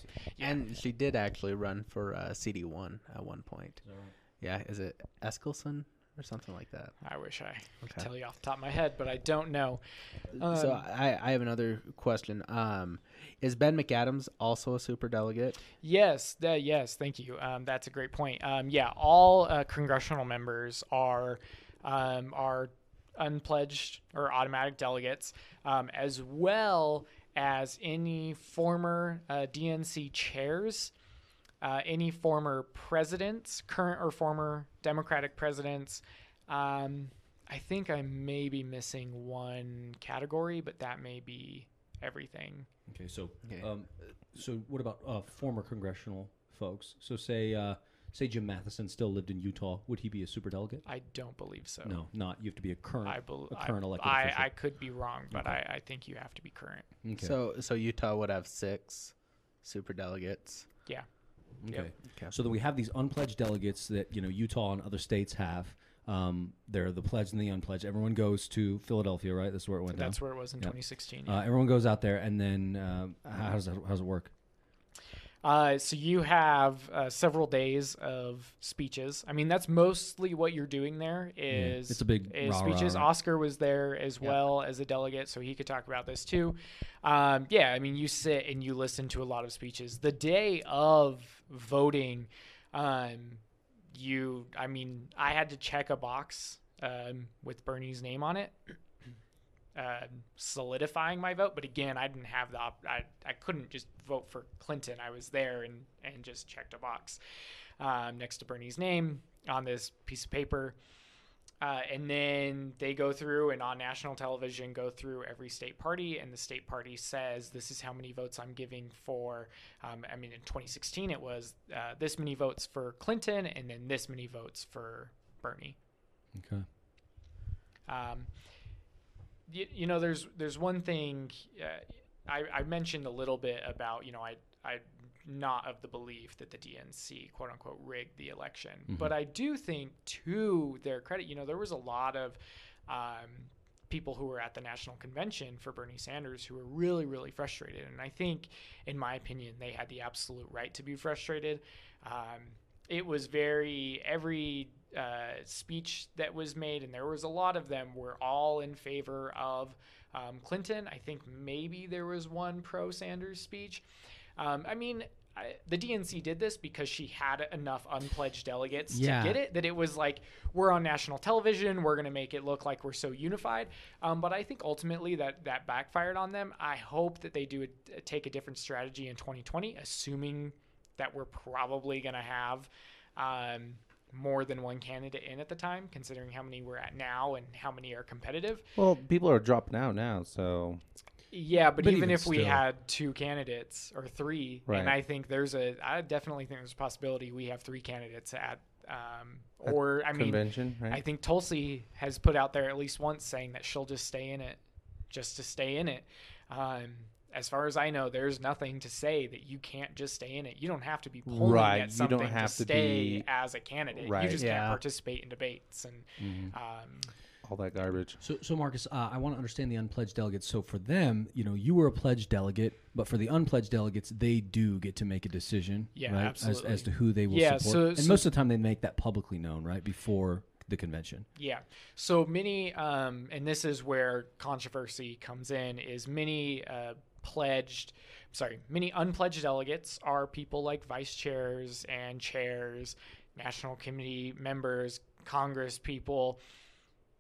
And she did actually run for uh, CD1 at one point.
Is right?
Yeah, is it Eskelsen or something like that?
I wish I could tell you off the top of my head, but I don't know.
so
Um,
I, I have another question. Um, is Ben McAdams also a super delegate?
Yes, the, yes, thank you. Um, that's a great point. Um, yeah, all uh, congressional members are um, are unpledged or automatic delegates, um, as well as any former uh, DNC chairs, uh, any former presidents, current or former Democratic presidents. Um, I think I may be missing one category, but that may be everything.
Okay, so
Okay.
um, so what about uh, former congressional folks? So say uh, say Jim Matheson still lived in Utah, would he be a super delegate?
I don't believe so.
No, not. You have to be a current
I believe
a current elected
I,
official.
I could be wrong, but
Okay.
I, I think you have to be current.
okay.
So so Utah would have six super delegates.
Yeah.
okay.
yep.
Okay.
So that we have these unpledged delegates that you know Utah and other states have. Um, they're the pledged and the unpledged. Everyone goes to Philadelphia, right? That's where it went
That's
down.
where it was in
Yep.
2016.
Uh, everyone goes out there, and then um, how does that, how does it work?
Uh, so you have uh, several days of speeches. I mean, that's mostly what you're doing there. Is
it's a big
is
rah-rah,
speeches. Oscar was there as
Yeah.
well as a delegate, so he could talk about this too. Um, yeah, I mean, you sit and you listen to a lot of speeches. The day of voting, um, you, I mean, I had to check a box um, with Bernie's name on it. Uh, solidifying my vote, but again, I didn't have the op- I, I couldn't just vote for Clinton. I was there and and just checked a box um, next to Bernie's name on this piece of paper. Uh, and then they go through and on national television go through every state party, and the state party says this is how many votes I'm giving for. Um, I mean, in 2016 it was uh, this many votes for Clinton, and then this many votes for Bernie.
Okay.
Um, you, you know, there's there's one thing uh, I, I mentioned a little bit about you know I I not of the belief that the DNC quote unquote rigged the election, but I do think to their credit, you know, there was a lot of um, people who were at the national convention for Bernie Sanders who were really really frustrated, and I think, in my opinion, they had the absolute right to be frustrated. Um, it was very every uh, speech that was made, and there was a lot of them, were all in favor of um, Clinton. I think maybe there was one pro Sanders speech. Um, I mean, I, the DNC did this because she had enough unpledged delegates
Yeah.
to get it that it was like we're on national television, we're going to make it look like we're so unified. Um, but I think ultimately that that backfired on them. I hope that they do a, take a different strategy in 2020, assuming that we're probably going to have um, more than one candidate in at the time, considering how many we're at now and how many are competitive.
Well, people are dropping out now, so
Yeah, but,
But
even,
even
if we had two candidates or three,
Right.
and I think there's a, I definitely think there's a possibility we have three candidates at, um,
At
or I mean,
right?
I think Tulsi has put out there at least once saying that she'll just stay in it, just to stay in it. Um, as far as I know, there's nothing to say that you can't just stay in it. You don't have to be polling
Right, you
at
don't
something
have
to
to
stay
be-
as a candidate.
Right.
You just
Yeah.
can't participate in debates and
Mhm.
um,
all that garbage.
So, so Marcus, uh, I want to understand the unpledged delegates. So, for them, you know, you were a pledged delegate, but for the unpledged delegates, they do get to make a decision,
Yeah,
right, as,
absolutely.
as to who they will
Yeah,
support.
so-
and
so-
most of the time, they make that publicly known, right, before the convention.
Yeah. So many, um, and this is where controversy comes in, is many uh, pledged, sorry, many unpledged delegates are people like vice chairs and chairs, national committee members, Congress people.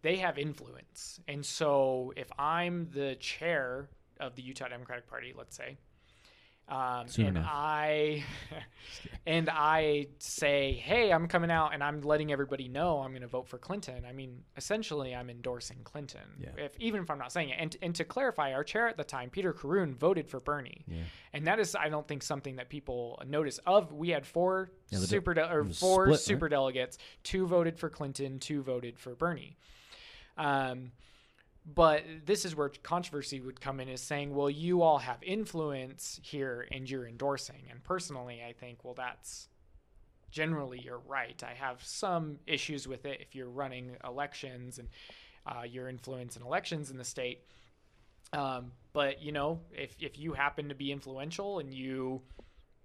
They have influence. And so if I'm the chair of the Utah Democratic Party, let's say, um,
Soon
and
enough.
I <laughs> and I say, "Hey, I'm coming out and I'm letting everybody know I'm going to vote for Clinton." I mean, essentially, I'm endorsing Clinton.
Yeah.
If even if I'm not saying it. And and to clarify, our chair at the time, Peter Corroon, voted for Bernie,
Yeah.
and that is, I don't think, something that people notice. Of we had four
Yeah,
super de- or four
split, right?
super delegates. Two voted for Clinton. Two voted for Bernie. Um, but this is where controversy would come in is saying, well, you all have influence here and you're endorsing. And personally, I think, well, that's generally you're right. I have some issues with it if you're running elections and uh, your influence in elections in the state. Um, but you know, if if you happen to be influential and you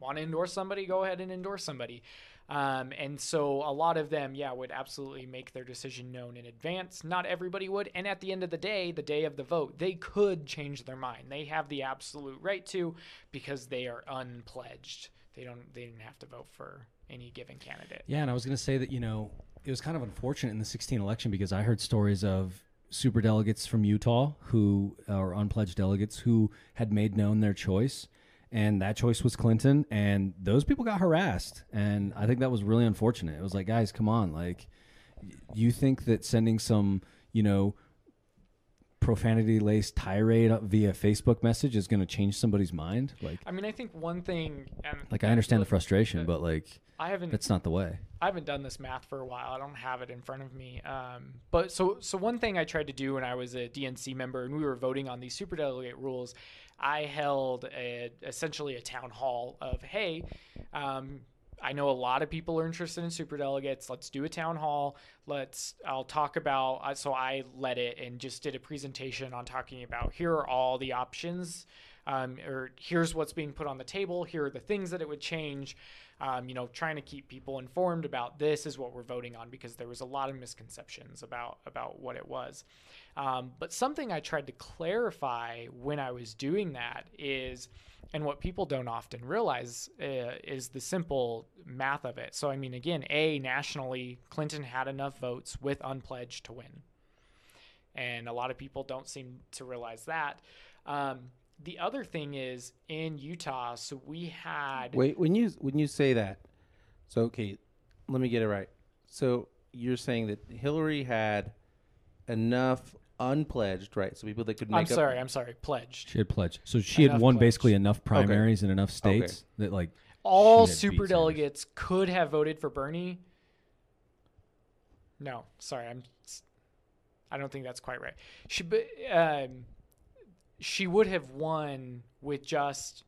want to endorse somebody, go ahead and endorse somebody. Um, and so a lot of them, yeah, would absolutely make their decision known in advance. Not everybody would. And at the end of the day, the day of the vote, they could change their mind. They have the absolute right to because they are unpledged. They don't. They didn't have to vote for any given candidate.
Yeah, and I was going to say that you know it was kind of unfortunate in the 16 election because I heard stories of super delegates from Utah who are unpledged delegates who had made known their choice, and that choice was Clinton, and those people got harassed, and I think that was really unfortunate. It was like, guys, come on, like, you think that sending some, you know. Profanity laced tirade via Facebook message is going to change somebody's mind. Like,
I mean, I think one thing, and
like I understand the frustration, but like
I haven't
that's not the way.
I haven't done this math for a while. I don't have it in front of me. Um, but so so one thing I tried to do when I was a DNC member and we were voting on these superdelegate rules, I held a, essentially a town hall of hey. Um, I know a lot of people are interested in superdelegates. Let's do a town hall. Let's. I'll talk about. Uh, so I led it and just did a presentation on talking about here are all the options, um, or here's what's being put on the table. Here are the things that it would change um, you know, trying to keep people informed about this is what we're voting on because there was a lot of misconceptions about about what it was. Um, but something I tried to clarify when I was doing that is, and what people don't often realize uh, is the simple math of it. So I mean, again, a nationally, Clinton had enough votes with unpledged to win, and a lot of people don't seem to realize that. Um, the other thing is in Utah, so we had
Wait, when you when you say that, so okay, let me get it right. So you're saying that Hillary had enough unpledged, right? So people that could make
I'm
up.
sorry, I'm sorry, pledged.
She had pledged. So she had won
pledged.
basically enough primaries in enough states that like
All
She had
super
Sanders.
delegates could have voted for Bernie. No, sorry, I'm. I don't think that's quite right. She, but, um, she would have won with just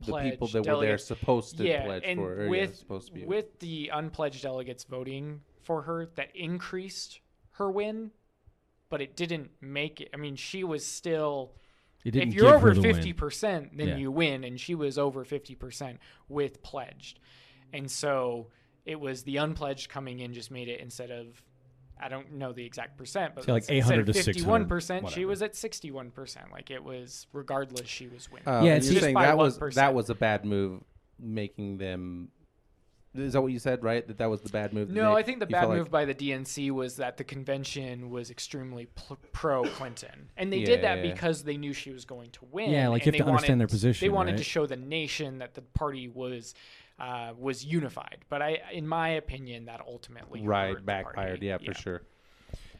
the people
pledged
that were there
delegates.
supposed to
yeah,
pledge
and
for, or, yeah,
with
supposed to be.
with the unpledged delegates voting for her, that increased her win, but it didn't make it. I mean, she was still
it didn't
if you're over
her the
fifty percent, then
Yeah.
you win, and she was over fifty percent with pledged, and so it was the unpledged coming in just made it instead of. I don't know the exact percent, but
Say, like,
instead
800
of
to 600,
fifty-one percent, she was at sixty-one percent. Like it was, regardless, she was winning.
Uh,
Yeah,
and
it's
you're
just
saying that was
1%.
that was a bad move, making them. Is that what you said? Right, that that was the bad move.
No,
they-
I think the bad move
like-
by the DNC was that the convention was extremely pl- pro Clinton, and they did that
Yeah.
because they knew she was going to win.
Yeah, like, you
and
have to
they
understand their position,
They wanted to show the nation that the party was uh, was unified. But I, in my opinion, that ultimately
right backfired.
party.
Yeah, for sure.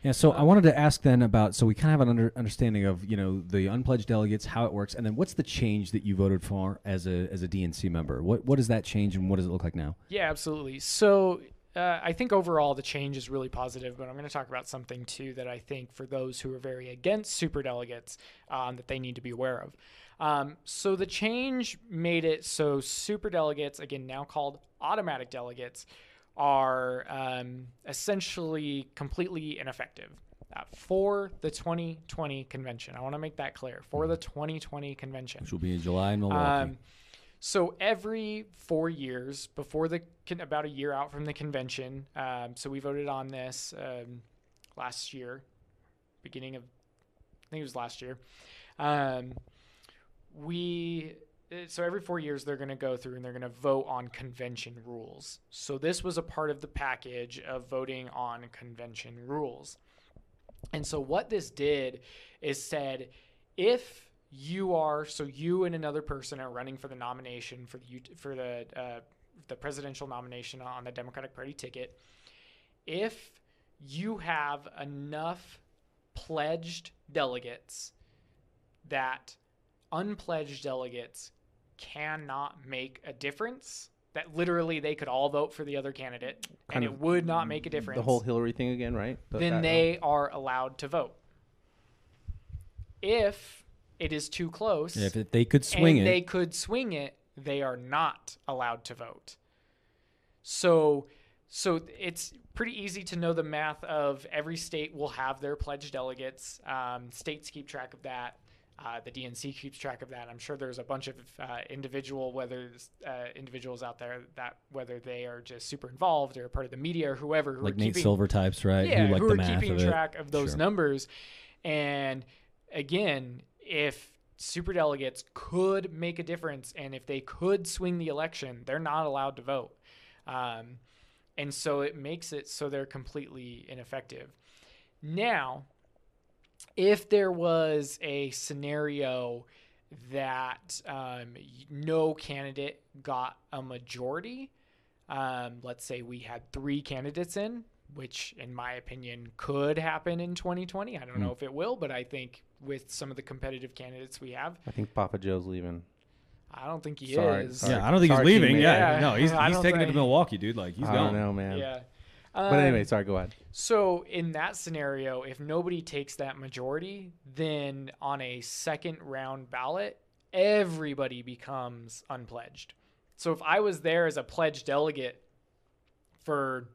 Yeah, so I wanted to ask then about so we kind of have an under, understanding of you know the unpledged delegates, how it works, and then what's the change that you voted for as a as a DNC member? What what does that change, and what does it look like now?
Yeah, absolutely. So uh, I think overall the change is really positive, but I'm going to talk about something too that I think for those who are very against super delegates um, that they need to be aware of. Um, so the change made it so super delegates, again now called automatic delegates, are um, essentially completely ineffective. Uh, for the 2020 convention. I want to make that clear. For the 2020 convention.
Which will be in July in Milwaukee.
Um, so every four years, before the about a year out from the convention, um, so we voted on this um, last year, beginning of, I think it was last year. Um, we so every four years they're going to go through and they're going to vote on convention rules. So this was a part of the package of voting on convention rules. And so what this did is said if you are so you and another person are running for the nomination for the for the uh, the presidential nomination on the Democratic Party ticket, if you have enough pledged delegates that unpledged delegates cannot make a difference that literally they could all vote for the other candidate
Kind
and it would not make a difference
The whole Hillary thing again, right? The-
then
that-
they are allowed to vote. If it is too close,
if they could swing
and
it,
they could swing it, they are not allowed to vote. So, so it's pretty easy to know the math of every state will have their pledged delegates. Um, states keep track of that. Uh, the DNC keeps track of that. I'm sure there's a bunch of uh, individual, whether uh, individuals out there that whether they are just super involved or part of the media or whoever, who
like Nate
keeping,
Silver types, right?
yeah,
who like
who
the
are
math
keeping
of
track of those
Sure.
numbers. And again, if super delegates could make a difference and if they could swing the election, they're not allowed to vote. Um, and so it makes it so they're completely ineffective. Now, if there was a scenario that um, no candidate got a majority, um, let's say we had three candidates in, which in my opinion could happen in 2020. I don't know if it will, but I think with some of the competitive candidates we have,
I think Papa Joe's leaving.
I don't think he
Sorry,
is.
sorry.
Yeah, I don't think
Sorry,
he's leaving. Yeah,
Yeah,
no, he's, <laughs> he's taking it to Milwaukee, dude. Like he's
I
going.
don't know, man.
Yeah.
But
Um,
anyway, sorry. Go ahead.
So in that scenario, if nobody takes that majority, then on a second round ballot, everybody becomes unpledged. So if I was there as a pledged delegate for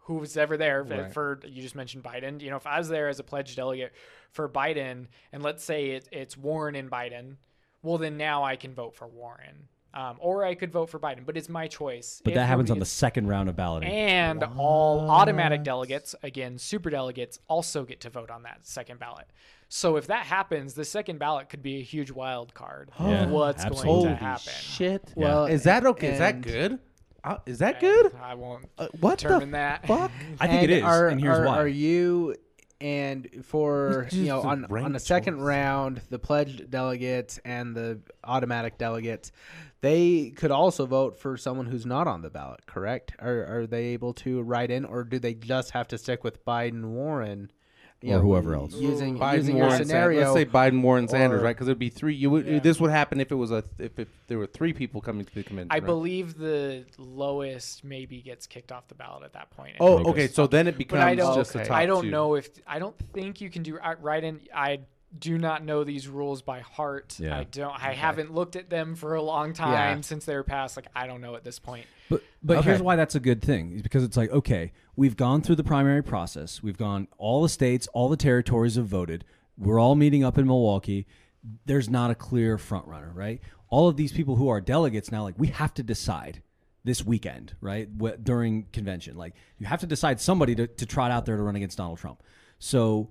who was ever there for-
Right.
for you just mentioned Biden, you know, if I was there as a pledged delegate for Biden, and let's say it, it's Warren and Biden, well then now I can vote for Warren, um, or I could vote for Biden, but it's my choice.
But
If
that happens on the second round of balloting.
and all automatic delegates, again, super delegates, also get to vote on that second ballot. So if that happens, the second ballot could be a huge wild card. of <gasps>
Yeah,
what's
absolutely.
going
Holy
to happen?
shit!
Well,
is that okay? Is that good? Uh, is that good?
I won't
Uh, what
determine
the
that.
fuck?
I think it
And
is,
Are,
and here's
are,
why.
Are you and for you know on on the second
choice.
round, the pledged delegates and the automatic delegates, they could also vote for someone who's not on the ballot. Correct? Are are they able to write in, or do they just have to stick with Biden, Warren, you
Or whoever else.
Using
Biden,
using your
Warren, Sanders.
scenario.
Let's say Biden, Warren, Sanders, right? Because it'd be three. You would.
Yeah.
This would happen if it was a if, if there were three people coming to the convention.
I
right?
believe the lowest maybe gets kicked off the ballot at that point.
Oh, okay. So then it
but I
becomes
don't.
just the top
I don't
two.
know if I don't think you can do right in. I do not know these rules by heart.
Yeah.
I don't. I haven't looked at them for a long time
Yeah.
since they were passed. Like I don't know at this point.
But but
Okay.
here's why that's a good thing is because it's like okay, we've gone through the primary process. We've gone all the states, all the territories have voted. We're all meeting up in Milwaukee. There's not a clear front runner, right? All of these people who are delegates now, like we have to decide this weekend, right? Wh- during convention, like you have to decide somebody to, to trot out there to run against Donald Trump. So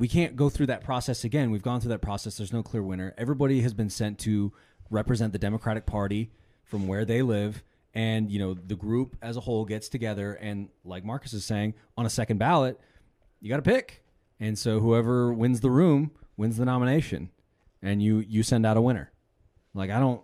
we can't go through that process again. We've gone through that process. There's no clear winner. Everybody has been sent to represent the Democratic Party from where they live. And, you know, the group as a whole gets together. And like Marcus is saying, on a second ballot, you got to pick. And so whoever wins the room wins the nomination. And you, you send out a winner. Like, I don't,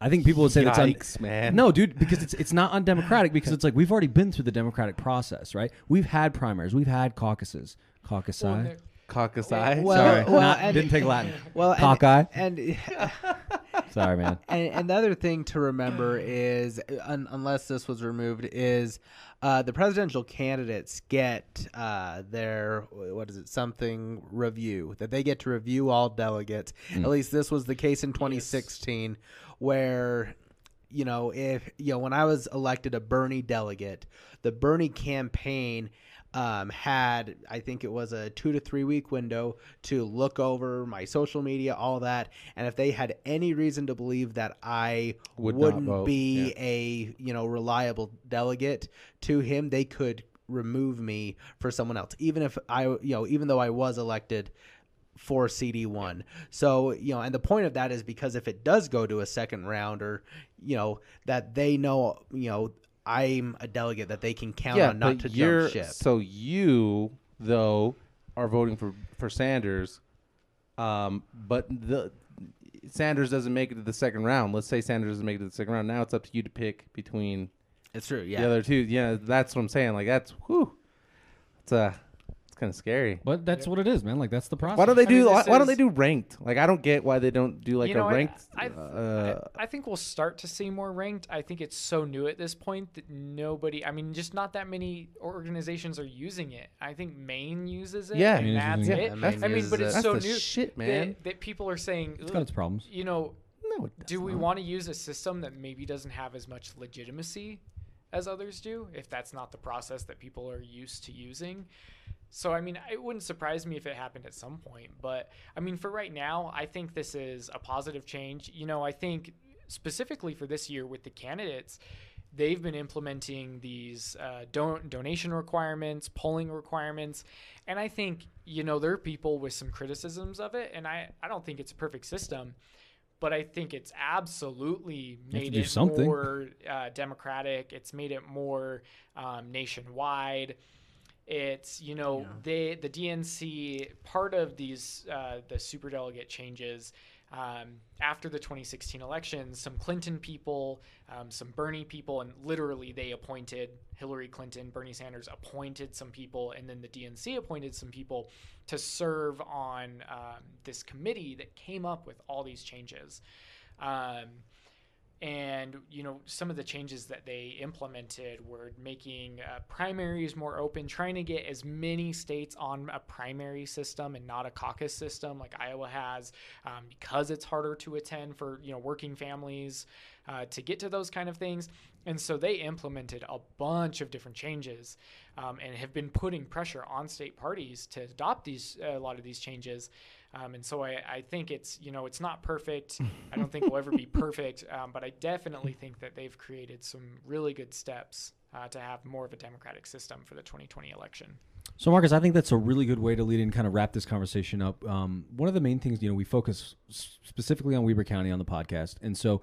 I think people would say that's un-
man.
No, dude, because it's it's not <laughs> undemocratic because it's like we've already been through the democratic process, right? We've had primaries, we've had caucuses, caucus
Well,
eye.
there-
Caucus eye.
Well,
Sorry,
well,
not,
and-
didn't take Latin. <laughs>
Well, and-
Cockeye.
and <laughs>
Sorry, man.
and another thing to remember is, un, unless this was removed, is uh, the presidential candidates get uh, their what is it something review that they get to review all delegates. At least this was the case in 2016, where you know if you know when I was elected a Bernie delegate, the Bernie campaign um, had I think it was a two to three week window to look over my social media, all that, and if they had any reason to believe that I
Would not
wouldn't
vote,
be
yeah.
a you know reliable delegate to him, they could remove me for someone else, even if I you know even though I was elected for CD1. So, you know, and the point of that is because if it does go to a second round or, you know, that they know, you know, I'm a delegate that they can count
yeah,
on not to jump ship.
so you though are voting for for Sanders, um, but the Sanders doesn't make it to the second round. Let's say Sanders doesn't make it to the second round. Now it's up to you to pick between
It's true, yeah.
the other two. Yeah, that's what I'm saying. Like that's whew, it's uh it's kind of scary.
But that's what it is, man. Like that's the process.
Why don't they
I
do?
mean,
why,
this
why don't they
is-
do ranked? Like I don't get why they don't do like
you know,
a
I-
ranked.
I,
uh,
I, I think we'll start to see more ranked. I think it's so new at this point that nobody, I mean, just not that many organizations are using it. I think Maine uses it.
Yeah.
and
Maine is
that's
using
it.
it.
Yeah, Maine
I mean,
uses
but
it.
it's
That's
so
the
new
shit,
that-
man.
That, people are saying,
It's got its problems.
you know,
no, it
do
does
we
not.
want to use a system that maybe doesn't have as much legitimacy as others do if that's not the process that people are used to using so i mean it wouldn't surprise me if it happened at some point but i mean for right now i think this is a positive change you know i think specifically for this year with the candidates they've been implementing these uh, don- donation requirements polling requirements and i think you know there are people with some criticisms of it and i, I don't think it's a perfect system but I think it's absolutely made it
something.
more uh, democratic. It's made it more um, nationwide. It's you know they the DNC part of these uh, the superdelegate changes um, after the 2016 elections. Some Clinton people, um, some Bernie people, and literally they appointed Hillary Clinton, Bernie Sanders appointed some people, and then the DNC appointed some people to serve on um, this committee that came up with all these changes. And you know some of the changes that they implemented were making uh, primaries more open trying to get as many states on a primary system and not a caucus system like iowa has um, because it's harder to attend for you know working families uh, to get to those kind of things. And so they implemented a bunch of different changes um, and have been putting pressure on state parties to adopt these a lot of these changes um, and so I, I think it's you know it's not perfect. <laughs> I don't think we'll ever be perfect, um, but I definitely think that they've created some really good steps uh, to have more of a democratic system for the 2020 election.
So, Marcus, I think that's a really good way to lead and kind of wrap this conversation up. Um, one of the main things, you know, we focus specifically on Weber County on the podcast, and so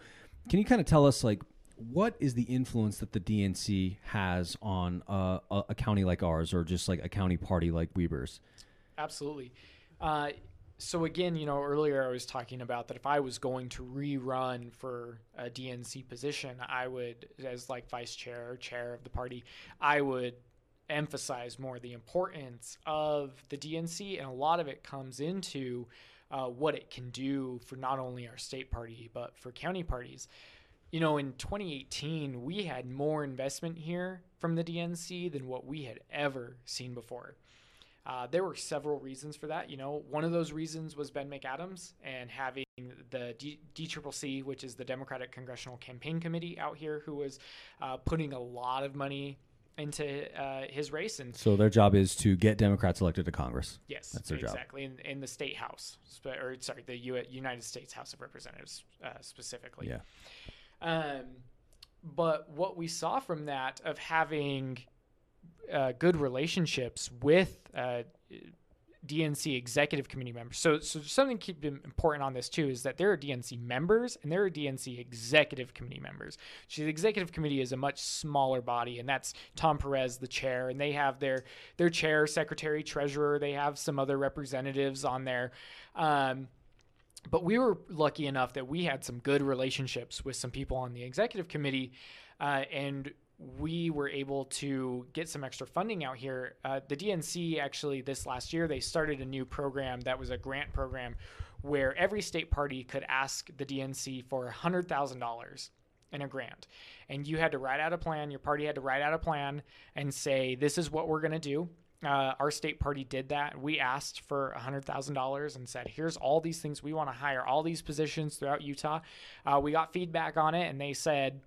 can you kind of tell us like what is the influence that the DNC has on uh, a, a county like ours, or just like a county party like Weber's?
Absolutely. Uh, so again, you know, earlier I was talking about that if I was going to rerun for a DNC position, I would, as like vice chair or chair of the party, I would emphasize more the importance of the DNC, and a lot of it comes into uh, what it can do for not only our state party but for county parties. You know, in 2018, we had more investment here from the DNC than what we had ever seen before. Uh, there were several reasons for that. You know, one of those reasons was Ben McAdams and having the D- DCCC, which is the Democratic Congressional Campaign Committee out here, who was uh, putting a lot of money into uh, his race. And
So their job is to get Democrats elected to Congress.
yes,
That's their job.
exactly in, in the state house, spe- or sorry, the U- United States House of Representatives uh, specifically.
Yeah.
Um, but what we saw from that of having uh, good relationships with uh, DNC executive committee members. So, so something keep important on this too is that there are DNC members and there are DNC executive committee members. So the executive committee is a much smaller body, and that's Tom Perez, the chair, and they have their their chair, secretary, treasurer. They have some other representatives on there. Um, but we were lucky enough that we had some good relationships with some people on the executive committee, uh, and we were able to get some extra funding out here. Uh, the DNC actually this last year they started a new program that was a grant program where every state party could ask the DNC for hundred thousand dollars in a grant, and you had to write out a plan. Your party had to write out a plan and say this is what we're going to do. Uh, our state party did that. We asked for $100,000 and said, here's all these things we want to hire, all these positions throughout Utah. Uh, we got feedback on it, and they said,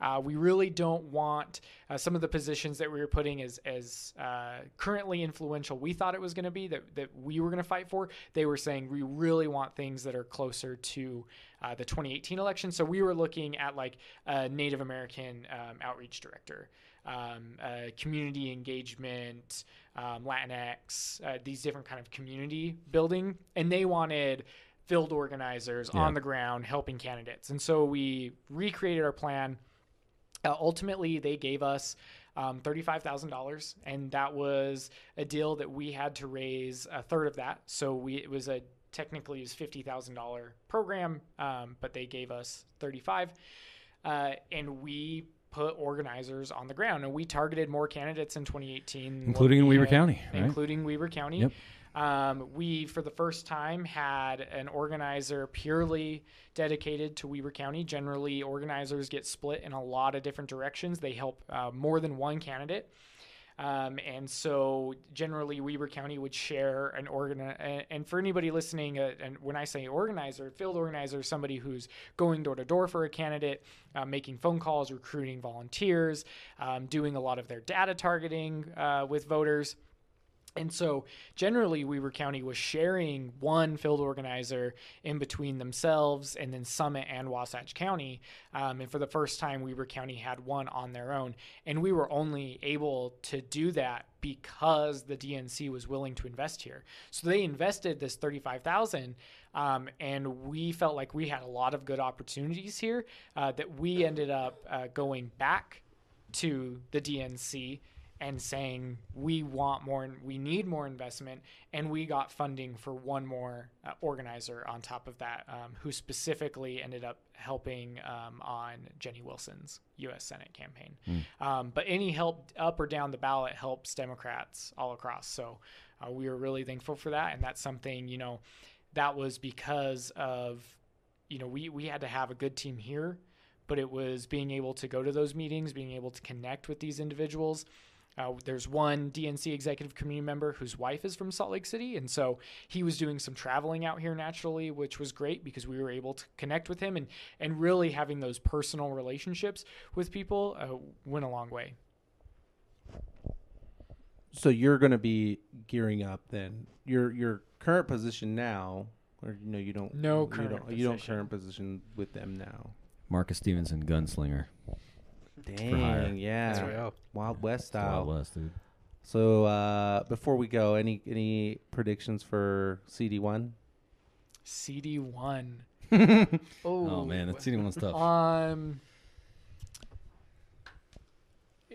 uh, we really don't want uh, some of the positions that we were putting as as uh, currently influential. We thought it was going to be that that we were going to fight for. They were saying we really want things that are closer to uh, the 2018 election. So we were looking at like a Native American um, outreach director. Um, uh, community engagement, um, Latinx, uh, these different kind of community building, and they wanted field organizers
Yeah.
on the ground helping candidates. And so we recreated our plan. Uh, ultimately, they gave us um, $35,000, and that was a deal that we had to raise a third of that. So we it was a technically it was $50,000 program, um, but they gave us 35, uh, and we put organizers on the ground, and we targeted more candidates in 2018,
Including in
we
Weber
had-
County, right?
including Weber County.
Yep.
Um, we, for the first time, had an organizer purely dedicated to Weber County. Generally, organizers get split in a lot of different directions. They help uh, more than one candidate. Um, and so, generally, Weber County would share an organ. And, for anybody listening, uh, and when I say organizer, field organizer, somebody who's going door to door for a candidate, uh, making phone calls, recruiting volunteers, um, doing a lot of their data targeting uh, with voters. And so, generally, Weber County was sharing one field organizer in between themselves and then Summit and Wasatch County. Um, and for the first time, Weber County had one on their own. And we were only able to do that because the DNC was willing to invest here. So they invested this 35,000 um, and we felt like we had a lot of good opportunities here uh, that we ended up uh, going back to the DNC and saying we want more and we need more investment and we got funding for one more uh, organizer on top of that um, who specifically ended up helping um, on jenny wilson's u.s senate campaign. Um, but any help up or down the ballot helps democrats all across. So uh, we were really thankful for that and that's something you know that was because of you know we, we had to have a good team here but it was being able to go to those meetings being able to connect with these individuals uh, there's one DNC executive committee member whose wife is from Salt Lake City, and so he was doing some traveling out here naturally, which was great because we were able to connect with him and and really having those personal relationships with people uh, went a long way.
So you're going to be gearing up then. Your your current position now, or no, you don't.
No
you
current
don't, You don't current position with them now.
Marcus Stevenson, gunslinger. Hire.
Dang, yeah,
That's real.
Wild West style.
Wild West, dude.
So uh, before we go, any any predictions for CD one?
CD one. <laughs>
Oh man, that's anyone stuff.
Um,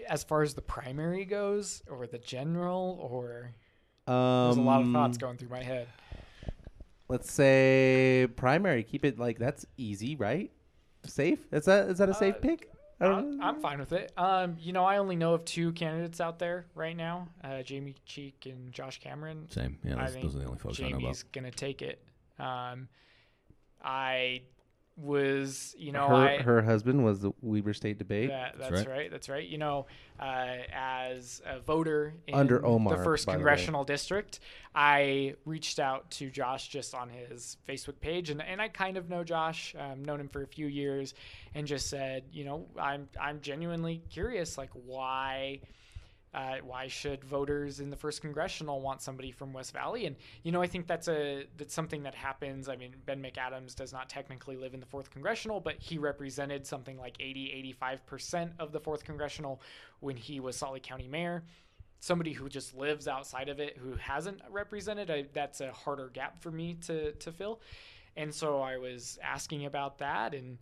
as far as the primary goes, or the general, or
Um,
there's a lot of thoughts going through my head.
Let's say primary. Keep it like that's easy, right? Safe. Is that is that a safe
Uh,
pick? I don't
I'm. I'm fine with it. Um, you know, I only know of two candidates out there right now: uh, Jamie Cheek and Josh Cameron.
Same. Yeah, those, those are the only folks I know about.
Jamie's gonna take it. Um, I was, you know,
her
I
her husband was the Weber State debate.
That, that's
right.
right. That's right. You know, uh, as a voter in
Under Omar,
the first
by the
congressional district, I reached out to Josh just on his Facebook page, and, and I kind of know Josh, um, known him for a few years, and just said, you know, I'm I'm genuinely curious, like why. Uh, why should voters in the first congressional want somebody from West Valley? And you know, I think that's a that's something that happens. I mean, Ben McAdams does not technically live in the fourth congressional, but he represented something like 80, 85 percent of the fourth congressional when he was Salt Lake County mayor. Somebody who just lives outside of it, who hasn't represented, I, that's a harder gap for me to to fill. And so I was asking about that, and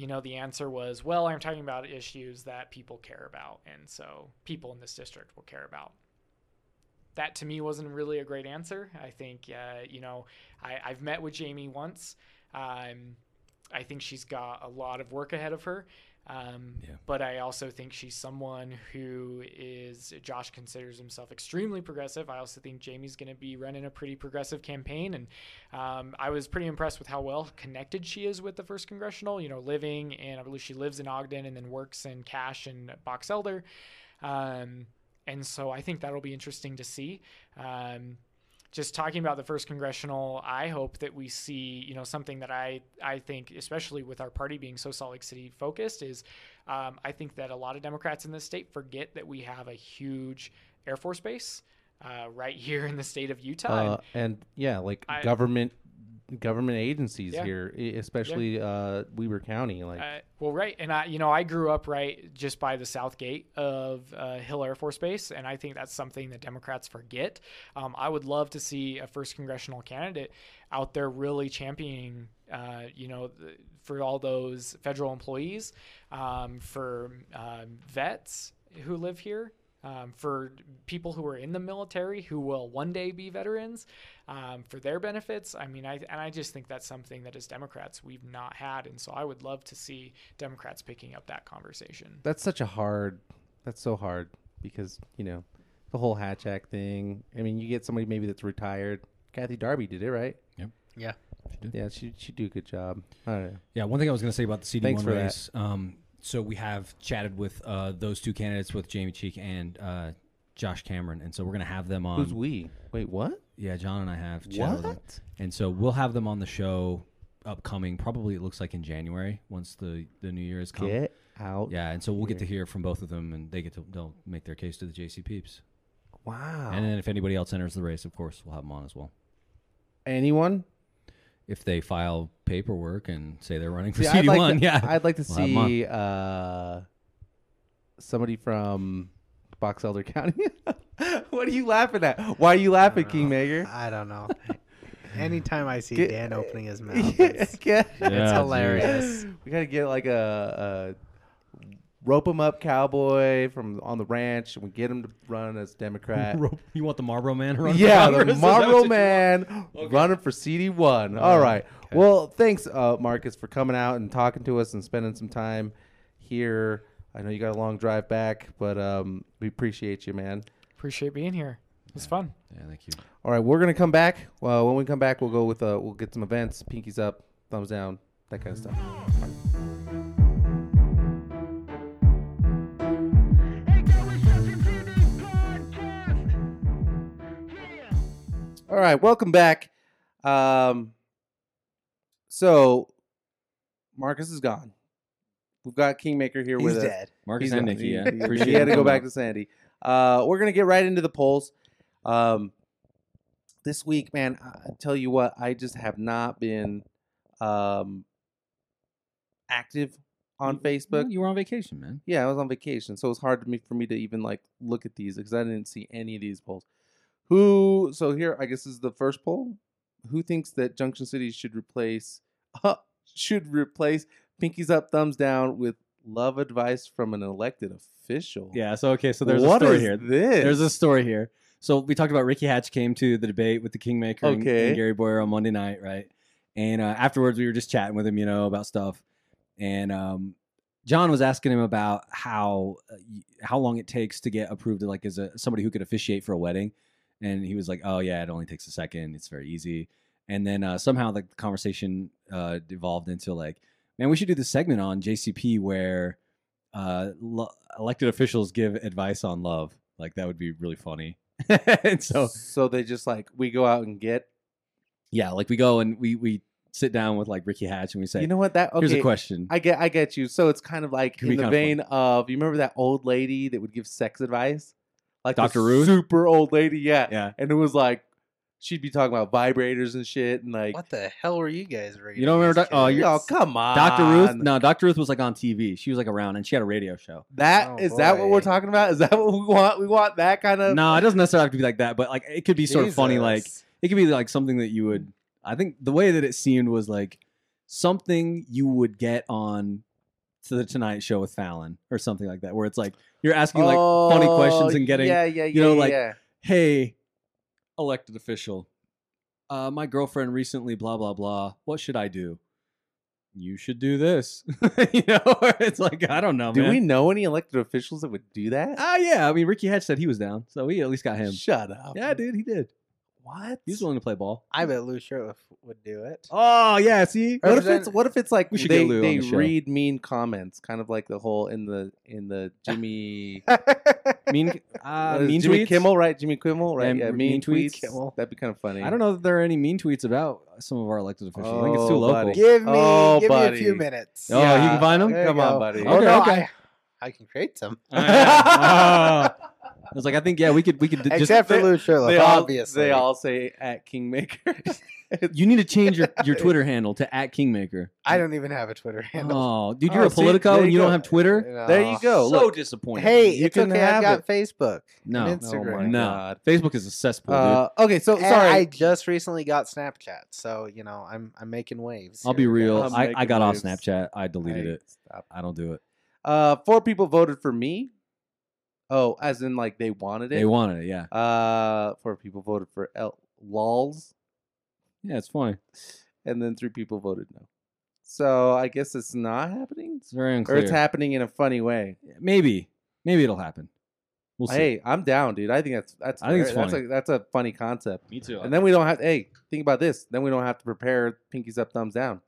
you know, the answer was, well, I'm talking about issues that people care about, and so people in this district will care about. that to me wasn't really a great answer. I think uh, you know I, I've met with Jamie once. Um, I think she's got a lot of work ahead of her. Um,
Yeah.
But I also think she's someone who is, Josh considers himself extremely progressive. I also think Jamie's going to be running a pretty progressive campaign. And um, I was pretty impressed with how well connected she is with the first congressional, you know, living and I believe she lives in Ogden and then works in Cache and Box Elder. Um, and so I think that'll be interesting to see. Um, just talking about the first congressional, I hope that we see, you know, something that I I think, especially with our party being so Salt Lake City focused, is um, I think that a lot of Democrats in this state forget that we have a huge Air Force base uh, right <laughs> here in the state of Utah.
Uh, and yeah, like
I-
government government agencies
Yeah.
here, especially uh, Weber County. Like,
Uh, well, right, and I, you know, I grew up right just by the south gate of uh, Hill Air Force Base, and I think that's something that Democrats forget. Um, I would love to see a first congressional candidate out there really championing, uh, you know, the, for all those federal employees, um, for um, vets who live here. Um, for people who are in the military who will one day be veterans, um, for their benefits. I mean, I and I just think that's something that as Democrats we've not had, and so I would love to see Democrats picking up that conversation.
that's such a hard. That's so hard because you know the whole Hatch Act thing. I mean, you get somebody maybe that's retired. Kathy Darby did it right. Yep.
Yeah.
Yeah, she she do a good job. I.
Yeah, one thing I was going to say about the CD1
Thanks for that.
race. Um, so we have chatted with uh, those two candidates, with Jamie Cheek and uh, Josh Cameron, and so we're going to have them on.
Who's we? Wait, what?
Yeah, John and I have chatted with them.
What?
and so we'll have them on the show upcoming. Probably it looks like in January once the the New Year has come.
Get out!
Yeah, and so we'll get to hear from both of them, and they get to they'll make their case to the JC peeps.
Wow.
And then if anybody else enters the race, of course, we'll have them on as well.
Anyone?
If they file paperwork and say they're running for
See,
CD
like
one,
to,
yeah,
I'd like to
We'll have 'em on.
see uh, somebody from Box Elder County. <laughs> <laughs> what are you laughing at? Why are you laughing, Kingmaker?
I don't know. Anytime I see
Get-
Dan opening his <laughs> mouth, it's,
get-
Yeah,
it's <laughs>
dude.
hilarious.
we gotta get like a, a him up cowboy from on the ranch, and we get him to run as Democrat.
you want the Marlboro Man to run? for
yeah,
Congress?
the
Is that what
Marlboro
you-
Man running for CD one. All right. Well, thanks, uh, Marcus, for coming out and talking to us and spending some time here. I know you got a long drive back, but um, we appreciate you, man.
Appreciate being here. It was fun.
Yeah, thank you.
All right, we're gonna come back. Well, when we come back, we'll go with uh, we'll get some events, pinkies up, thumbs down, that kind of stuff. All right, welcome back. Um, so Marcus is gone. We've got Kingmaker here
He's
with us.
dead.
Marcus
He's
and
gone.
Nikki, yeah.
he- he had to go back to Sandy. Uh, we're gonna get right into the polls. Um, this week, man, I tell you what, I just have not been um, active on Facebook.
You were on vacation, man.
Yeah, I was on vacation, so it's hard to me for me to even like look at these because I didn't see any of these polls. Who? So here, I guess is the first poll. Who thinks that Junction City should replace uh, <laughs> should replace pinkies up, thumbs down with love advice from an elected official?
Yeah. So okay. So there's
What
a story here.
This
There's a story here. So we talked about Ricky Hatch came to the debate with the Kingmaker and-
Okay.
and, Gary Boyer on Monday night, right? And uh, afterwards, we were just chatting with him, you know, about stuff. And um, John was asking him about how uh, how long it takes to get approved, like as a somebody who could officiate for a wedding. And he was like, "Oh yeah, it only takes a second. It's very easy." And then uh, somehow the conversation uh, devolved into like, "Man, we should do this segment on JCP where uh, lo- elected officials give advice on love. Like that would be really funny." <laughs> and so
so they just like we go out and get.
yeah, like we go and we we sit down with like Ricky Hatch and we say,
You know what? That okay.
"Here's a question."
I get, I get you. So it's kind of like
Could
in the vein of you remember that old lady that would give sex advice, like
Dr. Ruth?
super old lady, yeah.
yeah,
And it was like she'd be talking about vibrators and shit, and like,
What the hell were you guys reading?
You don't remember
as
doc- oh,
kids?
you're-
oh come on,
Dr. Ruth. No, Dr. Ruth was like on TV. She was like around and she had a radio show.
That
Oh,
is that what we're talking about? Is that what we want? We want that kind of.
No, it doesn't necessarily have to be like that, but like it could be sort of funny. Like
Jesus.
it could be like something that you would. I think the way that it seemed was like something you would get on to the Tonight Show with Fallon or something like that, where it's like you're asking like funny oh, questions and getting,
Oh, yeah, yeah, yeah,
you know,
yeah,
like,
yeah.
hey, elected official. Uh, my girlfriend recently, blah blah blah. What should I do? You should do this. <laughs> you know, <laughs> it's like I don't know,
Do
man.
we know any elected officials that would do that?
Ah, yeah. I mean, Ricky Hatch said he was down, so we at least got him.
Shut up.
Yeah, dude, he did.
What?
He's willing to play ball.
I bet Lou Shurtliff would do it.
Oh yeah, see,
What if
Represent-
it's what if it's like
We should
they,
get Lou on
they
the show.
read mean comments, kind of like the whole in the in the <laughs> Jimmy <laughs>
mean, uh,
what is it,
mean
Jimmy
tweets.
Kimmel, right? Jimmy Kimmel, right?
Yeah,
Yeah,
mean
mean,
tweets.
tweets.
Kimmel.
That'd be kind of funny.
I don't know that there are any mean tweets about some of our elected officials. I think it's too
Oh,
local.
buddy.
give me,
Oh,
give me a
buddy.
few minutes.
Oh, you can find them.
There you
Come on,
go.
buddy.
Oh,
Okay,
no,
okay.
I, I can create some.
Ah. <laughs> I was like, I think yeah, we could we could just.
Except for
they-
Lou Shurtliff,
They all,
obviously.
they all say at Kingmaker. <laughs>
You need to change your, your <laughs> Twitter handle to at Kingmaker.
I don't even have a Twitter handle.
Oh, dude, you're
Oh,
a
see,
Politico and
you
you don't have Twitter.
there you go.
So
Look,
disappointed.
Hey,
You
it's
can
okay.
have
I've got Facebook
no,
and
Oh my
no.
God.
Facebook is a cesspool, dude.
uh, okay, so
And
sorry.
I just recently got Snapchat, so you know I'm I'm making waves.
I'll be real.
I'm
I, I
making
got off. Snapchat. I deleted
I-
it.
Stop.
I don't do it.
Uh, four people voted for me. Oh, as in like they wanted it.
They wanted it, yeah.
Uh, four people voted for L- lols,
Yeah, it's funny.
and then three people voted no. So I guess it's not happening,
It's very unclear.
or it's happening in a funny way.
Maybe, maybe it'll happen. We'll see.
Hey, I'm down, dude. I think that's that's
I think it's
very- that's
funny.
a, that's a funny concept.
me too.
And then we don't have. Hey, think about this. Then we don't have to prepare pinkies up, thumbs down.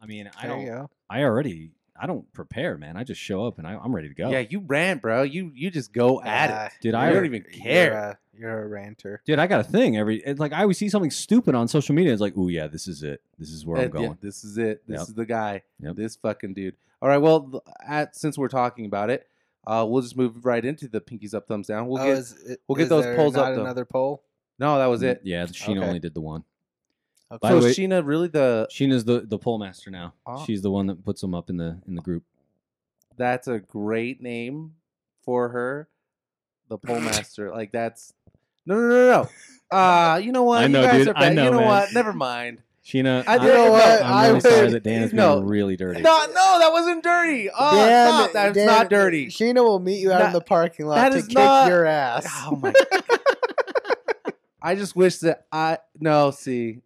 I mean, I
There you
don't.
go.
I already. I don't prepare, man. I just show up and I, I'm ready to go.
Yeah, you rant, bro. You you just go at
Uh,
it.
Dude, I
don't even care.
You're a, you're a ranter.
Dude, I got a thing every. It's like I always see something stupid on social media. It's like, oh yeah, this is it. This is where I'm
Uh, yeah,
going.
this is it. This
Yep.
is the guy.
Yep.
This fucking dude. All right. Well, at, since we're talking about it, uh, we'll just move right into the pinkies up, thumbs down. We'll
oh,
get.
is, it-
we'll get those
there
polls up,
not
though.
Another poll.
no, that was it.
Yeah, she
Okay.
only did the one.
Okay.
By
so
way-
is Sheena really the?
Sheena's the the poll master now.
Oh.
She's the one that puts them up in the in the group.
That's a great name for her, the pole <laughs> master. Like that's. No, no, no, no. <laughs> Uh, you know what?
I know,
you guys
dude.
Are
I
bad.
know,
You know
man.
what? Never mind.
Sheena,
I-
I,
you know what?
I'm
I
really sorry
would-
that Dan is
no.
being really dirty.
No, no, that wasn't dirty. Oh,
Dan-
stop. That's
Dan-
not dirty.
Sheena will meet you out in the parking lot to kick
not-
your ass.
Oh my. <laughs> I just wish that I no see.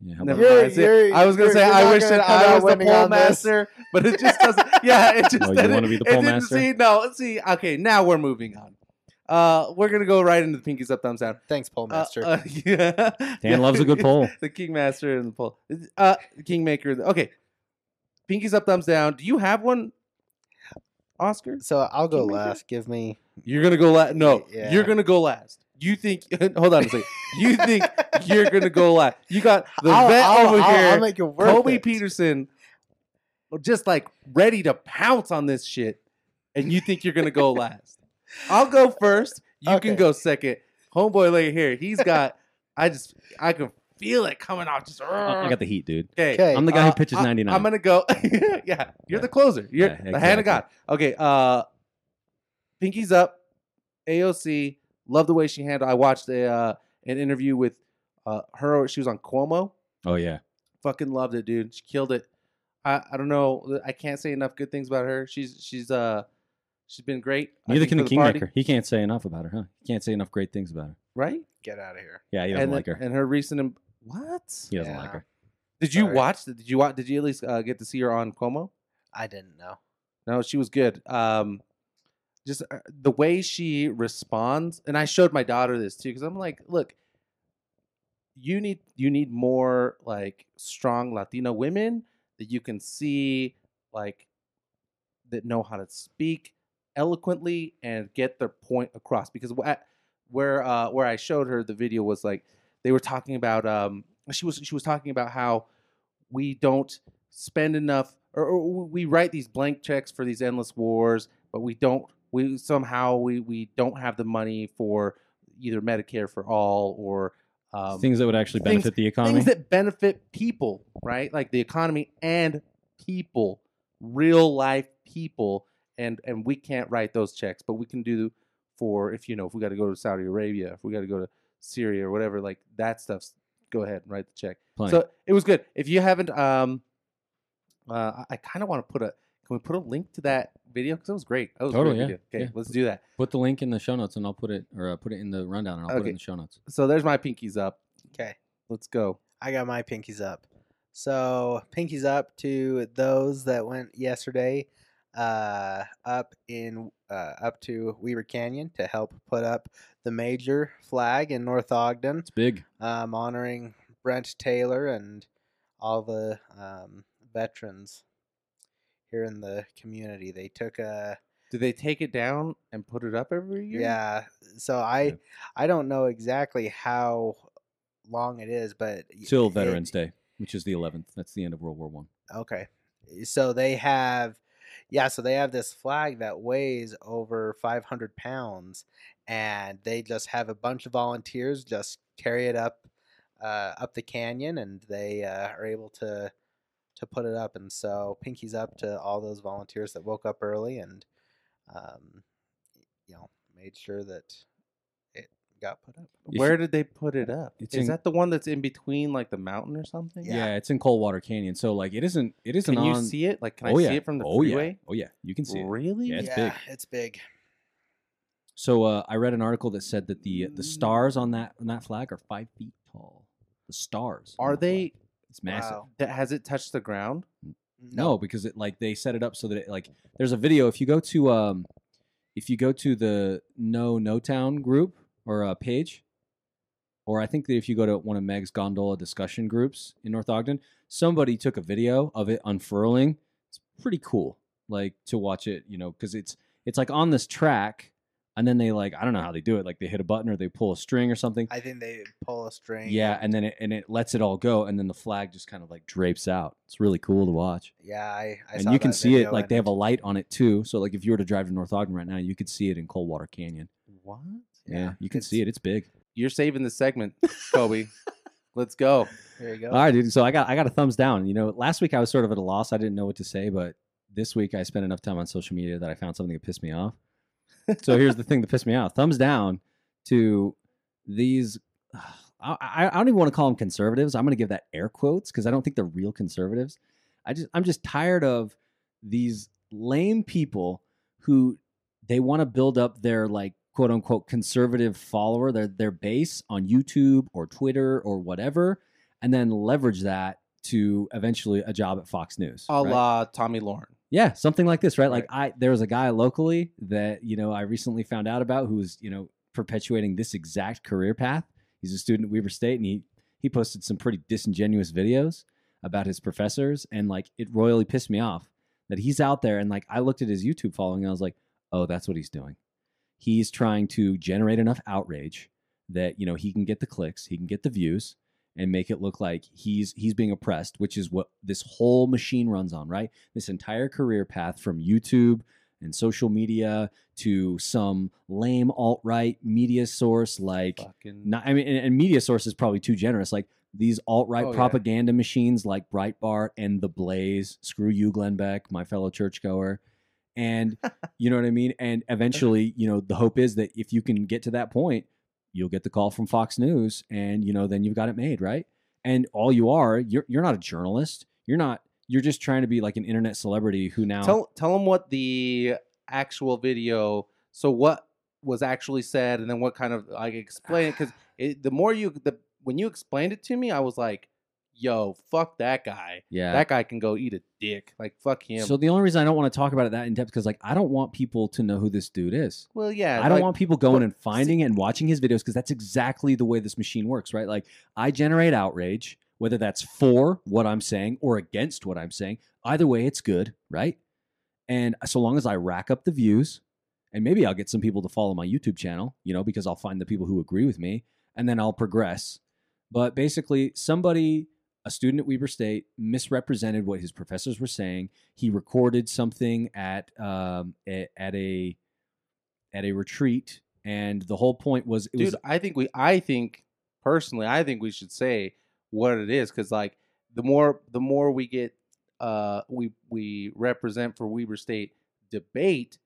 Yeah, how
Never
about-
You're- you're-
I was gonna say I wish that I was the
winning
pole master, but it just doesn't. <laughs> Yeah, it just.
Oh, you
didn't-
wanna be the
it
pole
didn't
master?
See, no, see. Okay, now we're moving on. Uh, we're gonna go right into the pinkies up, thumbs down.
Thanks, pole
Uh,
master.
uh, <laughs> yeah.
Dan loves a good poll. <laughs>
the kingmaster and the pole. Uh, the kingmaker. Okay, pinkies up, thumbs down. Do you have one, Oscar?
so I'll go
Kingmaker?
last. Give me.
You're gonna go last. No,
Yeah.
you're gonna go last. You think? <laughs> hold on a second. You think you're gonna go last? You got the
I'll,
vet
I'll,
over
I'll,
here,
I'll make it worth
Kobe
it.
Peterson, just like ready to pounce on this shit, and you think you're gonna go <laughs> last? I'll go first. You can go second. Homeboy later here, he's got. I just I can feel it coming off. Just
I got the heat, dude.
okay.
Okay.
I'm the guy who
Uh,
pitches 99.
I'm gonna go. <laughs> yeah, you're
Yeah.
the closer. You're
Yeah,
the hand of God. Okay. Uh, Pinky's up. AOC. Love the way she handled. I watched a uh, an interview with uh, her. She was on Cuomo.
Oh yeah,
Fucking loved it, dude. She killed it. I, I don't know. I can't say enough good things about her. She's she's uh she's been great.
Neither can
for
the
the party,
kingmaker. He can't say enough about her, huh? He can't say enough great things about her.
right?
Get out of here.
Yeah, he doesn't
And
like
then-
her.
And her recent im- what?
He doesn't
Yeah.
like her.
Did you
Sorry.
watch? Did you watch? Did you at least uh, get to see her on Cuomo?
I didn't know.
No, she was good. Um, just uh, the way she responds, and I showed my daughter this too because I'm like, look, you need you need more like strong Latino women that you can see like that know how to speak eloquently and get their point across. Because wh- at- where uh, where I showed her the video was like they were talking about um she was she was talking about how we don't spend enough or, or we write these blank checks for these endless wars but we don't we somehow we we don't have the money for either medicare for all or um,
things that would actually
things-
benefit the economy.
things that benefit people right like the economy and people real life people and and we can't write those checks but we can do for if you know if we got to go to saudi arabia if we got to go to syria or whatever like that stuff's go ahead and write the check
Plenty.
so it was good. If you haven't, um, uh, I kind of want to put a Can we put a link to that video? Because it was great. That was a
Totally,
great
yeah,
video. Okay,
yeah.
let's do that.
Put the link in the show notes, and I'll put it or uh, put it in the rundown, and I'll put it in the show notes.
So there's my pinkies up.
Okay.
Let's go.
I got my pinkies up. So pinkies up to those that went yesterday, uh, up in uh, up to Weber Canyon to help put up the major flag in North Ogden,
It's big.
um, honoring Brent Taylor and all the um, veterans here in the community. They took a
Do they take it down and put it up every year?
yeah. So I
Yeah.
I don't know exactly how long it is, but
Till
it-
Veterans Day, which is the 11th. That's the end of World War One.
Okay. So they have, yeah, so they have this flag that weighs over 500 pounds, and they just have a bunch of volunteers just carry it up, uh, up the canyon, and they uh, are able to to put it up. And so, pinkies up to all those volunteers that woke up early and, um, you know, made sure that it got put up.
If
Where
you-
did they put it up?
It's
Is
in-
that the one that's in between like the mountain or something?
Yeah.
Yeah. it's in Coldwater Canyon. So like it isn't it isn't
Can you
on.
see it? Like, can
oh
I
yeah.
see it from the
oh
freeway?
yeah. Oh yeah. You can see it.
Really?
Yeah, it's
yeah,
big.
It's big.
So uh, I read an article that said that the the stars on that on that flag are five feet tall. The stars on
Are
the flag.
they?
It's massive.
Wow.
That has it touched the ground?
No, because it like they set it up so that it like there's a video. If you go to um, if you go to the No No Town group or uh, page, or I think that if you go to one of Meg's gondola discussion groups in North Ogden, somebody took a video of it unfurling. It's pretty cool, like to watch it, you know, because it's it's like on this track, and then they like I don't know how they do it, like they hit a button or they pull a string or something.
I think they pull a string.
Yeah, and then it and it lets it all go, and then the flag just kind of like drapes out. It's really cool to watch
yeah, I, I
and
saw
you can
that
see it like they have a light on it too. So like if you were to drive to North Ogden right now, you could see it in Coldwater Canyon.
What?
Yeah, you can see it. It's big.
You're saving the segment, <laughs> Kobe. Let's go.
There you go.
All right, dude. So I got I got a thumbs down. You know, last week I was sort of at a loss. I didn't know what to say, but this week I spent enough time on social media that I found something that pissed me off. So here's the thing that pissed me off. Thumbs down to these. <sighs> I, I I don't even want to call them conservatives. I'm going to give that air quotes because I don't think they're real conservatives. I just I'm just tired of these lame people who they want to build up their like quote unquote conservative follower, their their base on YouTube or Twitter or whatever, and then leverage that to eventually a job at Fox News.
A
right?
la Tomi Lahren.
Yeah, something like this, right? Like I there was a guy locally that, you know, I recently found out about who was, you know, perpetuating this exact career path. He's a student at Weber State and he he posted some pretty disingenuous videos about his professors and like it royally pissed me off that he's out there and like I looked at his YouTube following and I was like, "Oh, that's what he's doing." He's trying to generate enough outrage that, you know, he can get the clicks, he can get the views and make it look like he's he's being oppressed, which is what this whole machine runs on, right? This entire career path from YouTube and social media to some lame alt right media source like
Fucking.
not, I mean, and, and media source is probably too generous. Like these alt right
Oh, yeah.
propaganda machines like Breitbart and The Blaze. Screw you, Glenn Beck, my fellow churchgoer. And <laughs> you know what I mean? And eventually, you know, the hope is that if you can get to that point, you'll get the call from Fox News and, you know, then you've got it made, right? And all you are, you're, you're not a journalist. You're not, you're just trying to be like an internet celebrity who now.
Tell tell them what the actual video. So what was actually said, and then what kind of like explain it because the more you the when you explained it to me, I was like, "Yo, fuck that guy.
yeah.
That guy can go eat a dick. Like fuck him."
So the only reason I don't want to talk about it that in depth because like I don't want people to know who this dude is.
well, yeah,
I don't
like,
want people going and finding it and watching his videos because that's exactly the way this machine works, right? Like I generate outrage, whether that's for what I'm saying or against what I'm saying. Either way, it's good, right? And so long as I rack up the views, and maybe I'll get some people to follow my YouTube channel, you know, because I'll find the people who agree with me, and then I'll progress. But basically, somebody, a student at Weber State, misrepresented what his professors were saying. He recorded something at um, a- at a at a retreat, and the whole point was it
dude.
was
I think we. I think personally, I think we should say what it is because like the more the more we get, uh, we we represent for Weber State debate,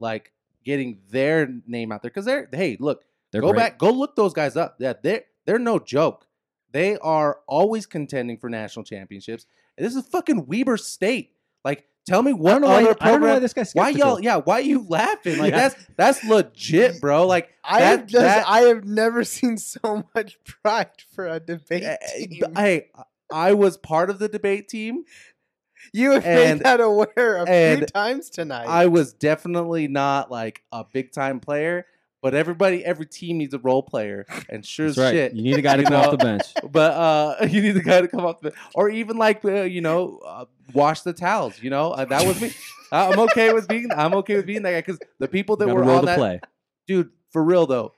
like getting their name out there because they're hey look
they're
go
great.
back go look those guys up yeah they're they're no joke they are always contending for national championships this is fucking weber state like Tell me
why,
other
I don't know why
program.
this guy's
Why y'all? Yeah, why you laughing? Like
Yeah.
that's that's legit, bro. Like
I
that-
have just
that-
I have never <laughs> seen so much pride for a debate
eh,
team.
hey, I was part of the debate team.
you have
and-
made that aware a few times tonight.
I was definitely not like a big time player, but everybody, every team needs a role player, <laughs> and sure
That's
as
right.
shit. <laughs> <laughs>
You need a guy to come off the bench.
But uh, you need the guy to come up, the, bench, or even like uh, you know, uh, wash the towels. You know, uh, that was me. I- I'm okay with being. I'm okay with being that guy because the people that
Got
were on that,
play.
dude, for real though,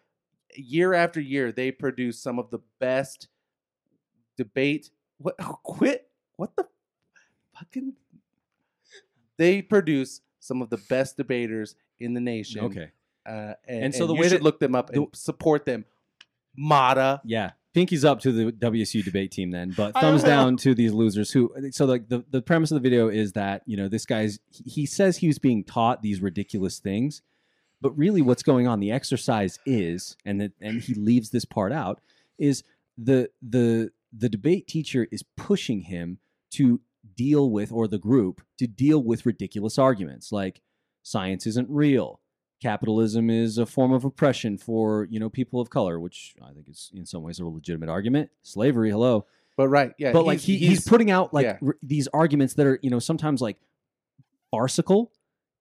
year after year they produce some of the best debate. What quit? What the fucking? They produce some of the best debaters in the nation.
Okay.
Uh, and,
And so the
you
way
should
that-
look them up and support them. Mata,
Yeah. Pinky's up to the WSU debate team then, but thumbs down to these losers who so like the, the premise of the video is that, you know, this guy's he- he says he was being taught these ridiculous things, but really what's going on the exercise is and that and he leaves this part out is the the the debate teacher is pushing him to deal with or the group to deal with ridiculous arguments like science isn't real capitalism is a form of oppression for you know people of color which i think is in some ways a legitimate argument slavery hello
but right, yeah,
but like he, he's, putting out like
yeah.
r- these arguments that are you know sometimes like farcical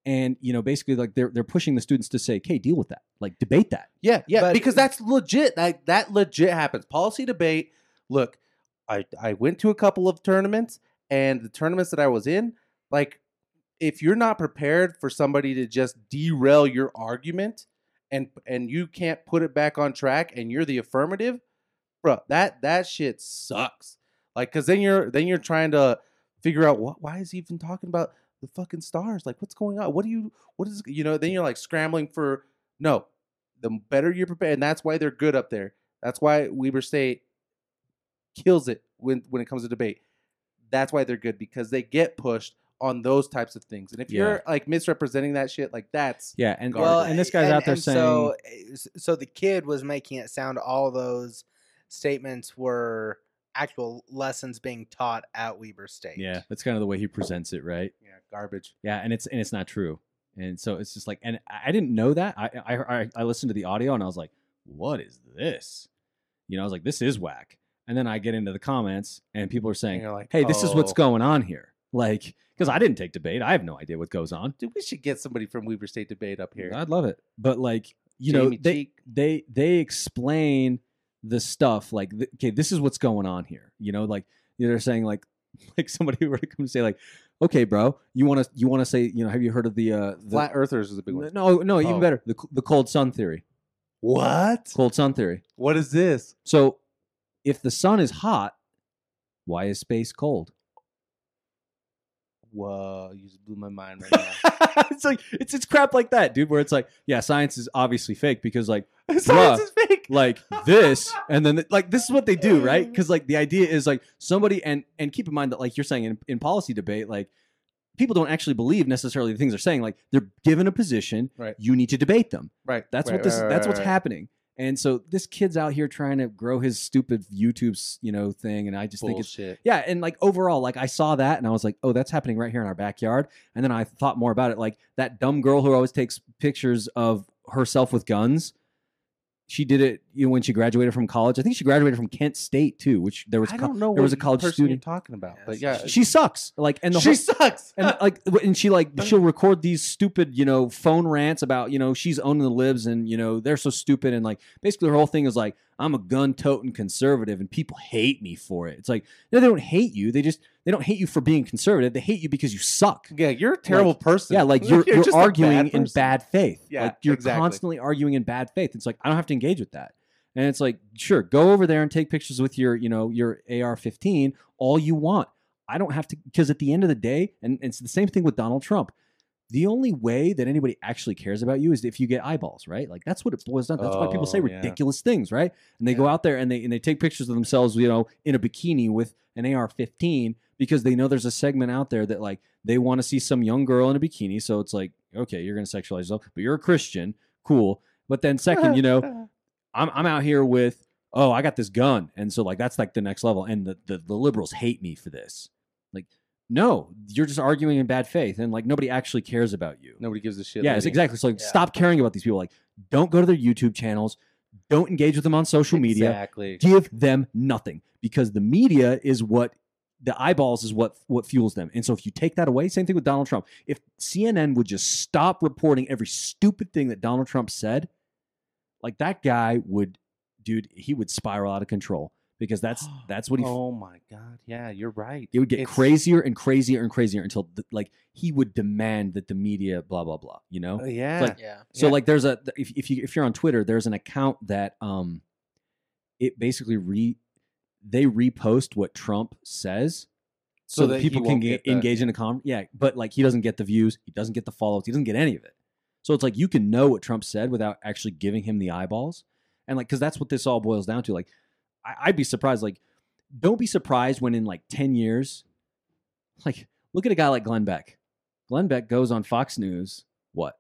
and you know basically like they're they're pushing the students to say okay deal with that like debate that
Yeah, yeah,
But-
because that's legit. That that legit happens. Policy debate. Look, I I went to a couple of tournaments, and the tournaments that I was in, like, if you're not prepared for somebody to just derail your argument, and and you can't put it back on track, and you're the affirmative, bro, that that shit sucks. Like, cause then you're then you're trying to figure out what why is he even talking about the fucking stars? Like, what's going on? What do you what is you know? Then you're like scrambling for no the better you're prepared, and that's why they're good up there. That's why Weber State kills it when when it comes to debate. That's why they're good because they get pushed on those types of things. And if
Yeah.
you're like misrepresenting that shit, like that's
yeah and
Garbage.
well,
and this guy's
and-
out there saying eh,
so so the kid was making it sound all those statements were actual lessons being taught at Weber State.
yeah that's kind of the way he presents it right
yeah, garbage.
Yeah, and it's and it's not true. And so it's just like, and I I didn't know that. I I I, I listened to the audio and I was like, what is this? You know, I was like, this is whack. And then I get into the comments and people are saying,
like,
hey, this is what's
"Oh,
going on here. Like, because I didn't take debate, I have no idea what goes on.
Dude, we should get somebody from Weber State debate up here.
I'd love it, but like, you know, they
Cheek.
they they explain the stuff like, th- okay, this is what's going on here. You know, like they're saying like <laughs> like somebody <laughs> were to come and say like, okay, bro, you want to you want to say you know have you heard of the uh the,
Flat Earthers is a big one.
no no even
Oh.
better the the cold sun theory
What?
cold sun theory.
What is this?
So if the sun is hot, why is space cold?
Whoa, you just blew my mind right now. <laughs>
it's like it's it's crap like that, dude. Where it's like, yeah, science is obviously fake because like <laughs>
Science is fake.
like this and then like this is what they do right <laughs> because like the idea is like somebody and and keep in mind that like you're saying in, in policy debate like people don't actually believe necessarily the things they're saying like they're given a position
Right.
you need to debate them
Right.
that's
right,
what this
right,
that's
right,
what's
right.
happening and so this kid's out here trying to grow his stupid youtube's you know thing and i just think it's
Bullshit.
yeah, and like overall, like I saw that and I was like, oh, that's happening right here in our backyard. And then I thought more about it. Like that dumb girl who always takes pictures of herself with guns. She did it, you know, when she graduated from college. I think she graduated from Kent State too, which there was
I don't know
there was a college
person
student.
you're talking about, but yeah,
She sucks. Like and the
she
whole,
sucks.
and <laughs> like and she like she'll record these stupid you know phone rants about you know she's owning the libs and you know they're so stupid and like basically her whole thing is like i'm a gun toting conservative and people hate me for it it's like no they don't hate you they just they don't hate you for being conservative they hate you because you suck
yeah, you're a terrible person.
yeah like <laughs> you're, you're,
just a
arguing
bad
in bad faith
Yeah,
like you're
exactly.
constantly arguing in bad faith it's like i don't have to engage with that and it's like sure go over there and take pictures with your you know your ar-15 all you want i don't have to because at the end of the day and it's the same thing with donald trump the only way that anybody actually cares about you is if you get eyeballs, right? Like that's what it boils down. to. That's why people say
Oh, yeah.
ridiculous things, right? And they go out there and they and they take pictures of themselves, you know, in a bikini with an AR-15 because they know there's a segment out there that like they want to see some young girl in a bikini. So it's like, okay, you're gonna sexualize yourself, but you're a Christian, cool. But then second, <laughs> you know, I'm I'm out here with oh I got this gun, and so like that's like the next level, and the the, the liberals hate me for this. Like no, you're just arguing in bad faith, and like nobody actually cares about you.
Nobody gives a shit.
yeah, it's exactly. So like,
Yeah.
stop caring about these people. Like, don't go to their YouTube channels. Don't engage with them on social media.
Exactly.
Give them nothing because the media is what the eyeballs is what what fuels them. And so if you take that away, same thing with Donald Trump. If CNN would just stop reporting every stupid thing that Donald Trump said, like that guy would, dude, he would spiral out of control because that's <gasps> that's what he
Oh my god. Yeah, you're right.
it would get
It's-
crazier and crazier and crazier until the, like he would demand that the media blah blah blah you know
Uh, yeah.
like-
Yeah.
so
Yeah.
like there's a if, if you if you're on twitter there's an account that um it basically re they repost what trump says so,
So
that
that
people can
won't get the-
engage in a con yeah but like he doesn't get the views he doesn't get the follows he doesn't get any of it so it's like you can know what trump said without actually giving him the eyeballs. And like because that's what this all boils down to. Like I, i'd be surprised like don't be surprised when in like 10 years like look at a guy like glenn beck. Glenn beck goes on fox news what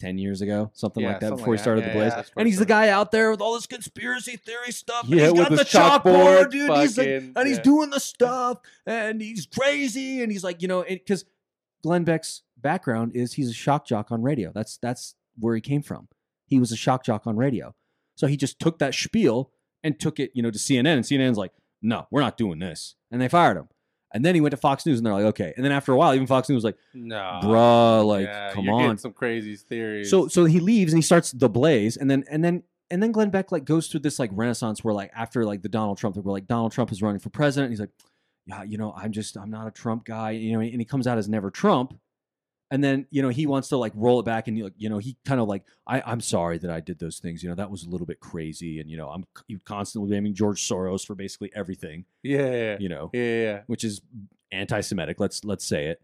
10 years ago? Something
Yeah,
like that
something
before he
like that.
started
Yeah,
the blaze.
yeah,
and he's the guy out there with all this conspiracy theory stuff
Yeah,
he's got the chalkboard dude he's like, and he's doing the stuff and he's crazy and he's like you know because glenn beck's background is he's a shock jock on radio. That's that's where he came from. He was a shock jock on radio. So he just took that spiel and took it you know to cnn and cnn's like no we're not doing this. And they fired him. And then he went to fox news and they're like okay. And then after a while even fox news was like
No.
bruh like
Yeah,
come on.
getting some crazy theories.
so so he leaves and he starts the blaze and then and then and then Glenn Beck like goes through this like renaissance where like after like the Donald Trump thing, where like Donald Trump is running for president he's like yeah you know I'm just I'm not a Trump guy you know and he comes out as never Trump and then you know he wants to like roll it back and you know he kind of like I I'm sorry that I did those things you know that was a little bit crazy and you know I'm constantly blaming George Soros for basically everything
yeah, yeah,
you know
yeah, yeah.
which is anti-Semitic. Let's let's say it.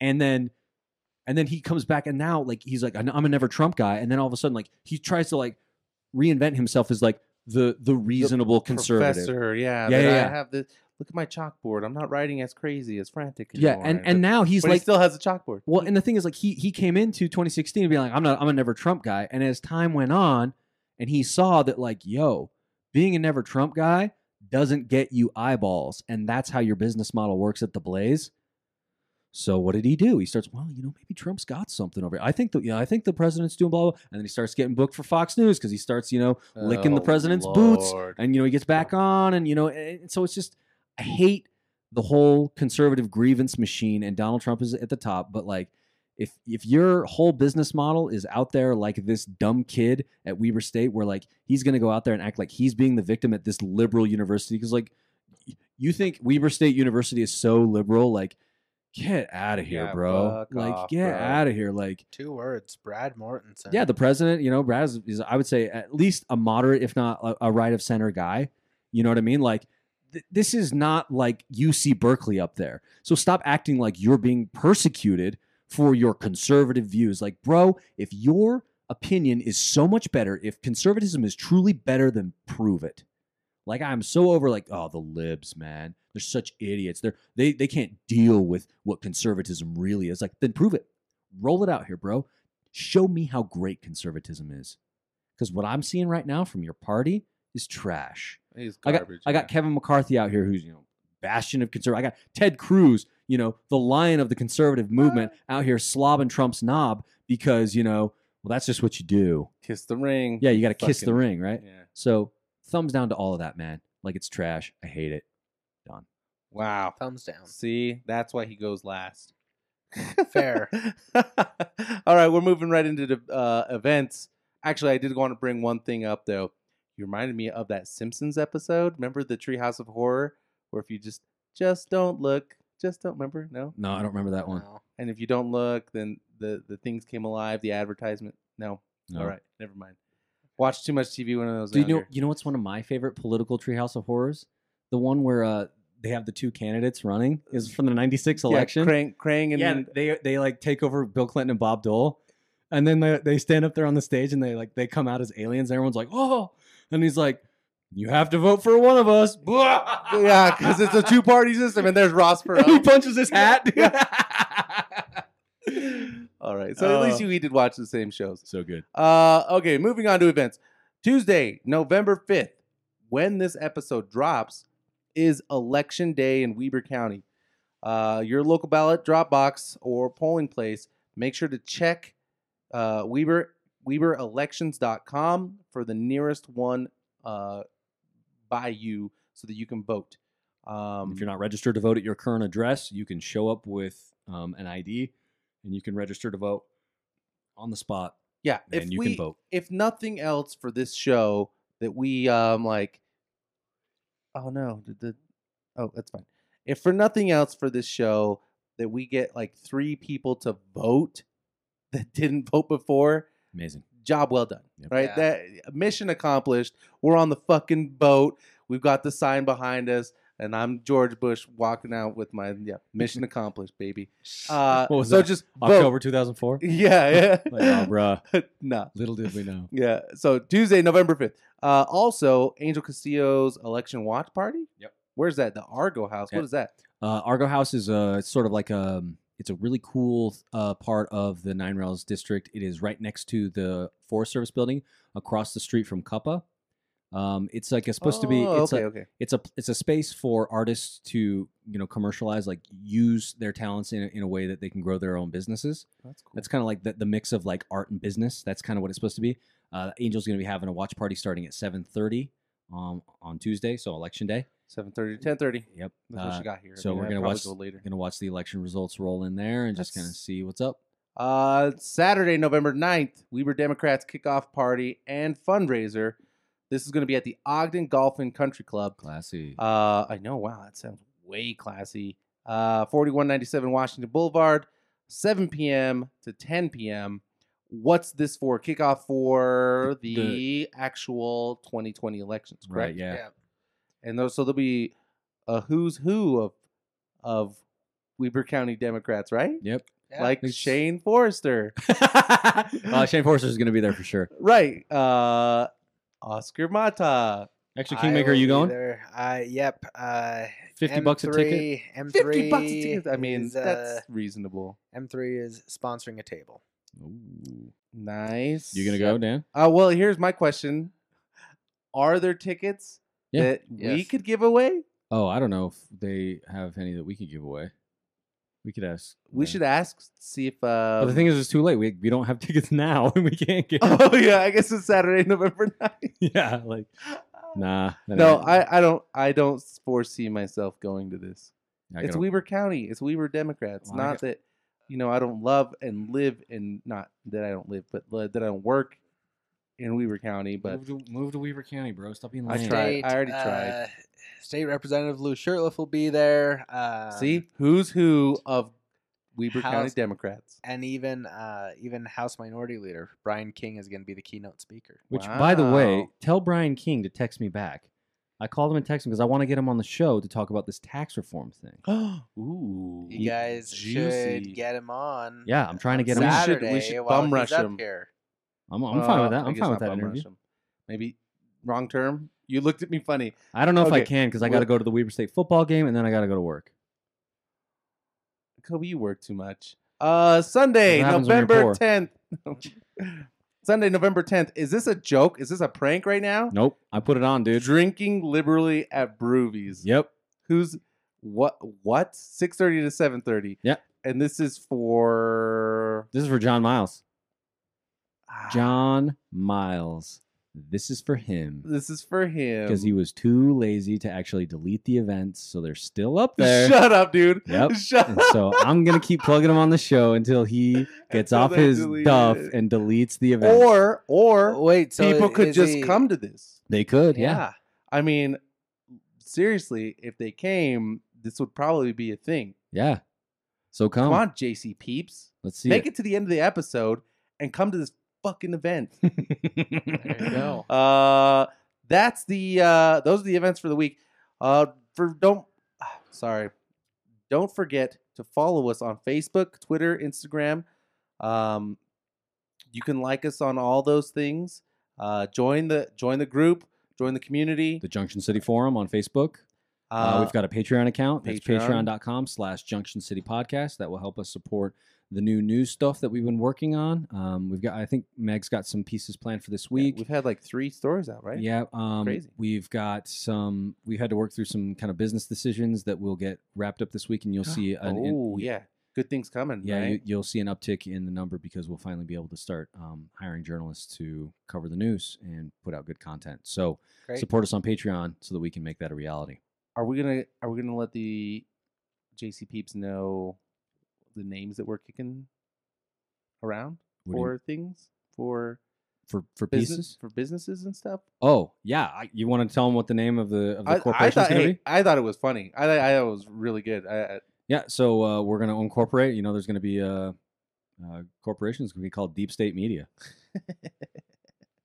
And then and then he comes back and now like he's like I'm a never Trump guy. And then all of a sudden like he tries to like reinvent himself as like the the reasonable conservative.
Professor, yeah,
Yeah, yeah,
I have the look at my chalkboard. I'm not writing as crazy as frantic. anymore.
Yeah,
and
and now he's
but
like
he still has a chalkboard.
well, and the thing is like he he came into 2016 being like I'm not I'm a never Trump guy. And as time went on, and he saw that like yo, being a never Trump guy doesn't get you eyeballs, and that's how your business model works at the Blaze. So what did he do? He starts, well, you know, maybe Trump's got something over. Here. I think you know, I think the president's doing blah, blah, and then he starts getting booked for Fox News because he starts, you know, licking the
Oh,
president's boots, and you know, he gets back on, and you know, and so it's just, I hate the whole conservative grievance machine, and Donald Trump is at the top, but like. If, if your whole business model is out there like this dumb kid at Weber State, where like he's gonna go out there and act like he's being the victim at this liberal university, because like you think Weber State University is so liberal, like get out of here,
Yeah,
bro. Like
off,
get out of here. Like
Two words. Brad Mortensen.
yeah, the president, you know, Brad is, is I would say at least a moderate, if not a, a right of center guy. You know what I mean? Like th- this is not like UC Berkeley up there. So stop acting like you're being persecuted for your conservative views. Like, bro, if your opinion is so much better, if conservatism is truly better, then prove it. Like I'm so over like, oh, the libs, man. They're such idiots. They're they they can't deal with what conservatism really is. Like, then prove it. Roll it out here, bro. Show me how great conservatism is. Because what I'm seeing right now from your party is trash.
He's
I got
garbage.
I got. Kevin McCarthy out here who's, you know, bastion of conservative. I got Ted Cruz, you know, the lion of the conservative movement out here slobbing Trump's knob because, you know, well, that's just what you do.
kiss the ring.
Yeah, you got to kiss the ring, right?
Yeah.
So thumbs down to all of that, man. Like it's trash. I hate it. Done.
Wow.
Thumbs down.
See, that's why he goes last. <laughs>
Fair.
All right, we're moving right into the uh, events. Actually, I did want to bring one thing up though. You reminded me of that Simpsons episode. Remember the Treehouse of Horror, where if you just just don't look, just don't remember, no.
No, I don't remember that one.
No.
And if you don't look, then the the things came alive. The advertisement, no.
No.
All right, never mind. Watch too much TV One of those.
Do you know?
younger.
You know what's one of my favorite political Treehouse of Horrors? The one where uh, they have the two candidates running is from the '96 election.
Yeah, Kang, Kang and
yeah,
then
they they like take over Bill Clinton and Bob Dole, and then they they stand up there on the stage and they like they come out as aliens. And everyone's like, oh, and he's like, you have to vote for one of us. <laughs>
yeah, because it's a two party system, and there's Ross <laughs>
And he punches his hat. <laughs>
All right, so at least
Uh,
we did watch the same shows.
so good.
Uh, okay, moving on to events. Tuesday, November 5th, when this episode drops, is election day in Weber County. uh, your local ballot drop box or polling place, make sure to check uh, Weber WeberElections.com for the nearest one uh, by you so that you can vote. Um,
if you're not registered to vote at your current address, you can show up with um, an ID and you can register to vote on the spot.
yeah,
and
if
you
we,
can vote.
if nothing else for this show that we um like, oh no, did the oh that's fine. If for nothing else for this show that we get like three people to vote that <laughs> didn't vote before,
Amazing.
job well done.
Yep.
Right?
Yeah.
That mission accomplished. We're on the fucking boat. We've got the sign behind us, and I'm George Bush walking out with my yeah mission <laughs> accomplished, baby. Uh,
What was
so
that?
just.
October 2004? <laughs>
Yeah, yeah. <laughs>
Like, oh, bruh.
no.
Little did we know.
Yeah. So Tuesday, November fifth. Uh, also, Angel Castillo's election watch party.
Yep.
Where's that? The Argo House.
Yeah.
What is that?
Uh, Argo House is uh, it's sort of like a, it's a really cool uh, part of the Nine Rails district. It is right next to the Forest Service building, across the street from Cuppa. Um, it's like it's supposed to be.
Oh,
It's
okay.
a,
okay.
it's a it's a space for artists to you know commercialize, like use their talents in a, in a way that they can grow their own businesses.
That's cool.
That's kind of like the, the mix of like art and business. That's kind of what it's supposed to be. Uh, Angel's going to be having a watch party starting at seven thirty um, on Tuesday, so election day.
Seven thirty to ten thirty.
Yep.
That's what
Uh,
she got here. I
so
mean,
we're gonna watch
go later.
gonna watch the election results roll in there and just kind of see what's up.
Uh, Saturday, November 9th, Weber Democrats kickoff party and fundraiser. This is going to be at the Ogden Golf and Country Club.
Classy.
Uh, I know. Wow, that sounds way classy. Uh, 4197 Washington Boulevard, 7 p.m. to 10 p.m. What's this for? Kickoff for
The-
the, actual 2020 elections, correct?
right. Yeah.
Yeah.
And those, so there'll be a who's who of of Weber County Democrats, right?
Yep.
Yeah.
Like
It's-
Shane Forrester, <laughs> <laughs>
uh, Shane Forster is going to be there for sure.
right? Uh, Oscar Mata,
Actually,
I
Kingmaker, are you going?
There. Uh, yep. Uh,
50 bucks a ticket?
M3
fifty bucks a ticket. I mean,
is, uh,
that's reasonable.
M3 is sponsoring a table.
Ooh.
Nice.
You gonna go, Dan?
Uh, well, here's my question: Are there tickets
Yeah.
that we
Yes.
could give away?
Oh, I don't know if they have any that we could give away. We could ask.
We
them.
should ask, see if. Uh,
But the thing is, it's too late. We, we don't have <laughs> tickets now, and <laughs> we can't get.
oh yeah, I guess it's Saturday, <laughs> November 9th.
yeah, like nah. that
No,
ain't-
I, I don't I don't foresee myself going to this.
I
it's
gotta-
Weber County. It's Weber Democrats.
Well, I
not
got-
that you know I don't love and live and not that I don't live, but li- that I don't work in Weber County. But
move to, move to Weber County, bro. Stop being
I
lame.
tried. I already tried.
Uh, State Representative Lou Shurtliff will be there. Um,
see who's who of Weber County Democrats.
and even uh, even House Minority Leader Brian King is going to be the keynote speaker.
Which, by the way, tell Brian King to text me back. I called him and texted him because I want to get him on the show to talk about this tax reform thing. <gasps>
Ooh,
You guys
juicy.
should get him on.
Yeah, I'm trying to get him
We
on.
should- we should bum rush him.
Here.
I'm, I'm fine with
Uh,
that. I'm fine with that interview.
him. Maybe wrong term. You looked at me funny.
I don't know if I can because I got to go to the Weber State football game and then I got to go to work.
Kobe, you work too much. Uh, Sunday,
What happens when you're
November tenth. <laughs> Sunday, November tenth. Is this a joke? Is this a prank right now?
Nope, I put it on, dude.
Drinking liberally at Broovies.
Yep.
Who's what? What? Six thirty to seven thirty.
Yep.
And this is for
This is for John Miles.
Ah,
John Miles. This is for him
This is for him
because he was too lazy to actually delete the events, so they're still up <laughs> there.
Shut up, dude.
Yep. <laughs>
Shut
And
up.
so I'm gonna keep plugging him on the show until he <laughs> gets
Until
off
they
his
delete
duff
it.
and deletes the event.
or or
Wait, so
people could
is
just
he-
come to this.
they could, yeah.
Yeah.
I mean, seriously, if they came, this would probably be a thing.
Yeah. So come.
Come on, JC Peeps.
Let's see
Make
it.
it to the end of the episode and come to this fucking event. <laughs>
There you go. <laughs>
Uh, that's the uh, those are the events for the week. Uh, for don't <sighs> sorry, don't forget to follow us on Facebook, Twitter, Instagram. Um, you can like us on all those things. Uh, join the join the group, join the community.
the Junction City Forum on Facebook. Uh, we've got a Patreon account. That's
Patreon.
patreon.com slash Junction City Podcast. That will help us support the new news stuff that we've been working on. Um, we've got, I think Meg's got some pieces planned for this
Yeah,
week.
we've had like three stories out, right?
Yeah, um,
Crazy.
we've got some. We've had to work through some kind of business decisions that will get wrapped up this week, and you'll <gasps> see an. in-
oh yeah, good things coming.
yeah,
right?
you, you'll see an uptick in the number because we'll finally be able to start um, hiring journalists to cover the news and put out good content. So
Great.
support us on Patreon so that we can make that a reality.
Are we gonna Are we gonna let the JC peeps know the names that we're kicking around
What do you-
for things for
for for
business
pieces.
for businesses and stuff?
Oh yeah, I, you want to tell them what the name of the of the
I, I
corporation is
thought
going to
hey,
be?
I thought it was funny. I I thought it was really good. I, I,
Yeah, so uh, we're going to incorporate. You know, there's going to be a, a corporation. It's going to be called Deep State Media. <laughs>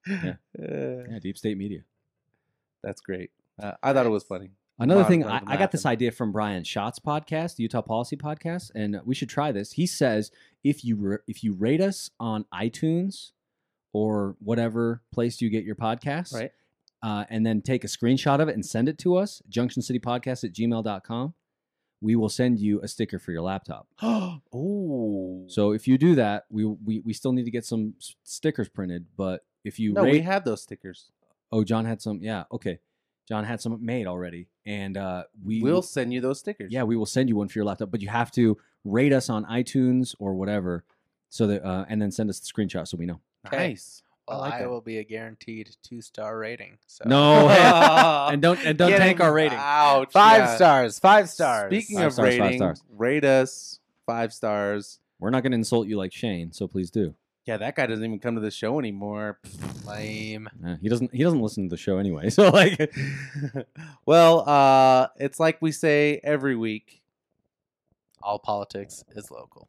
Yeah.
Uh,
Yeah, Deep State Media.
that's great. Uh, I thought it was funny.
Another thing, I, I got this idea from Bryan Schott podcast, the Utah Policy Podcast, and we should try this. He says if you ra- if you rate us on iTunes or whatever place you get your podcasts,
Right.
uh, and then take a screenshot of it and send it to us, junctioncitypodcast at gmail.com, we will send you a sticker for your laptop.
oh, <gasps>
So if you do that, we, we, we still need to get some s- stickers printed, but if you
no,
rate
we have those stickers.
Oh, John had some. Yeah, okay. John had some made already, and uh, we
We'll send you those stickers.
Yeah, we will send you one for your laptop, but you have to rate us on iTunes or whatever, so that uh, and then send us the screenshot so we know.
Okay.
nice.
Well,
I
I,
like that.
will be a guaranteed two star rating. So
No, <laughs> and don't and don't
Get
tank our rating.
Ouch.
five
yeah.
stars. Five stars.
Speaking
Five
of
stars,
rating, rate us five stars.
We're not going to insult you like Shane, so please do.
Yeah, that guy doesn't even come to the show anymore.
lame.
Uh, he doesn't. He doesn't listen to the show anyway. <laughs> So like, <laughs>
well, uh, it's like we say every week.
All politics is local.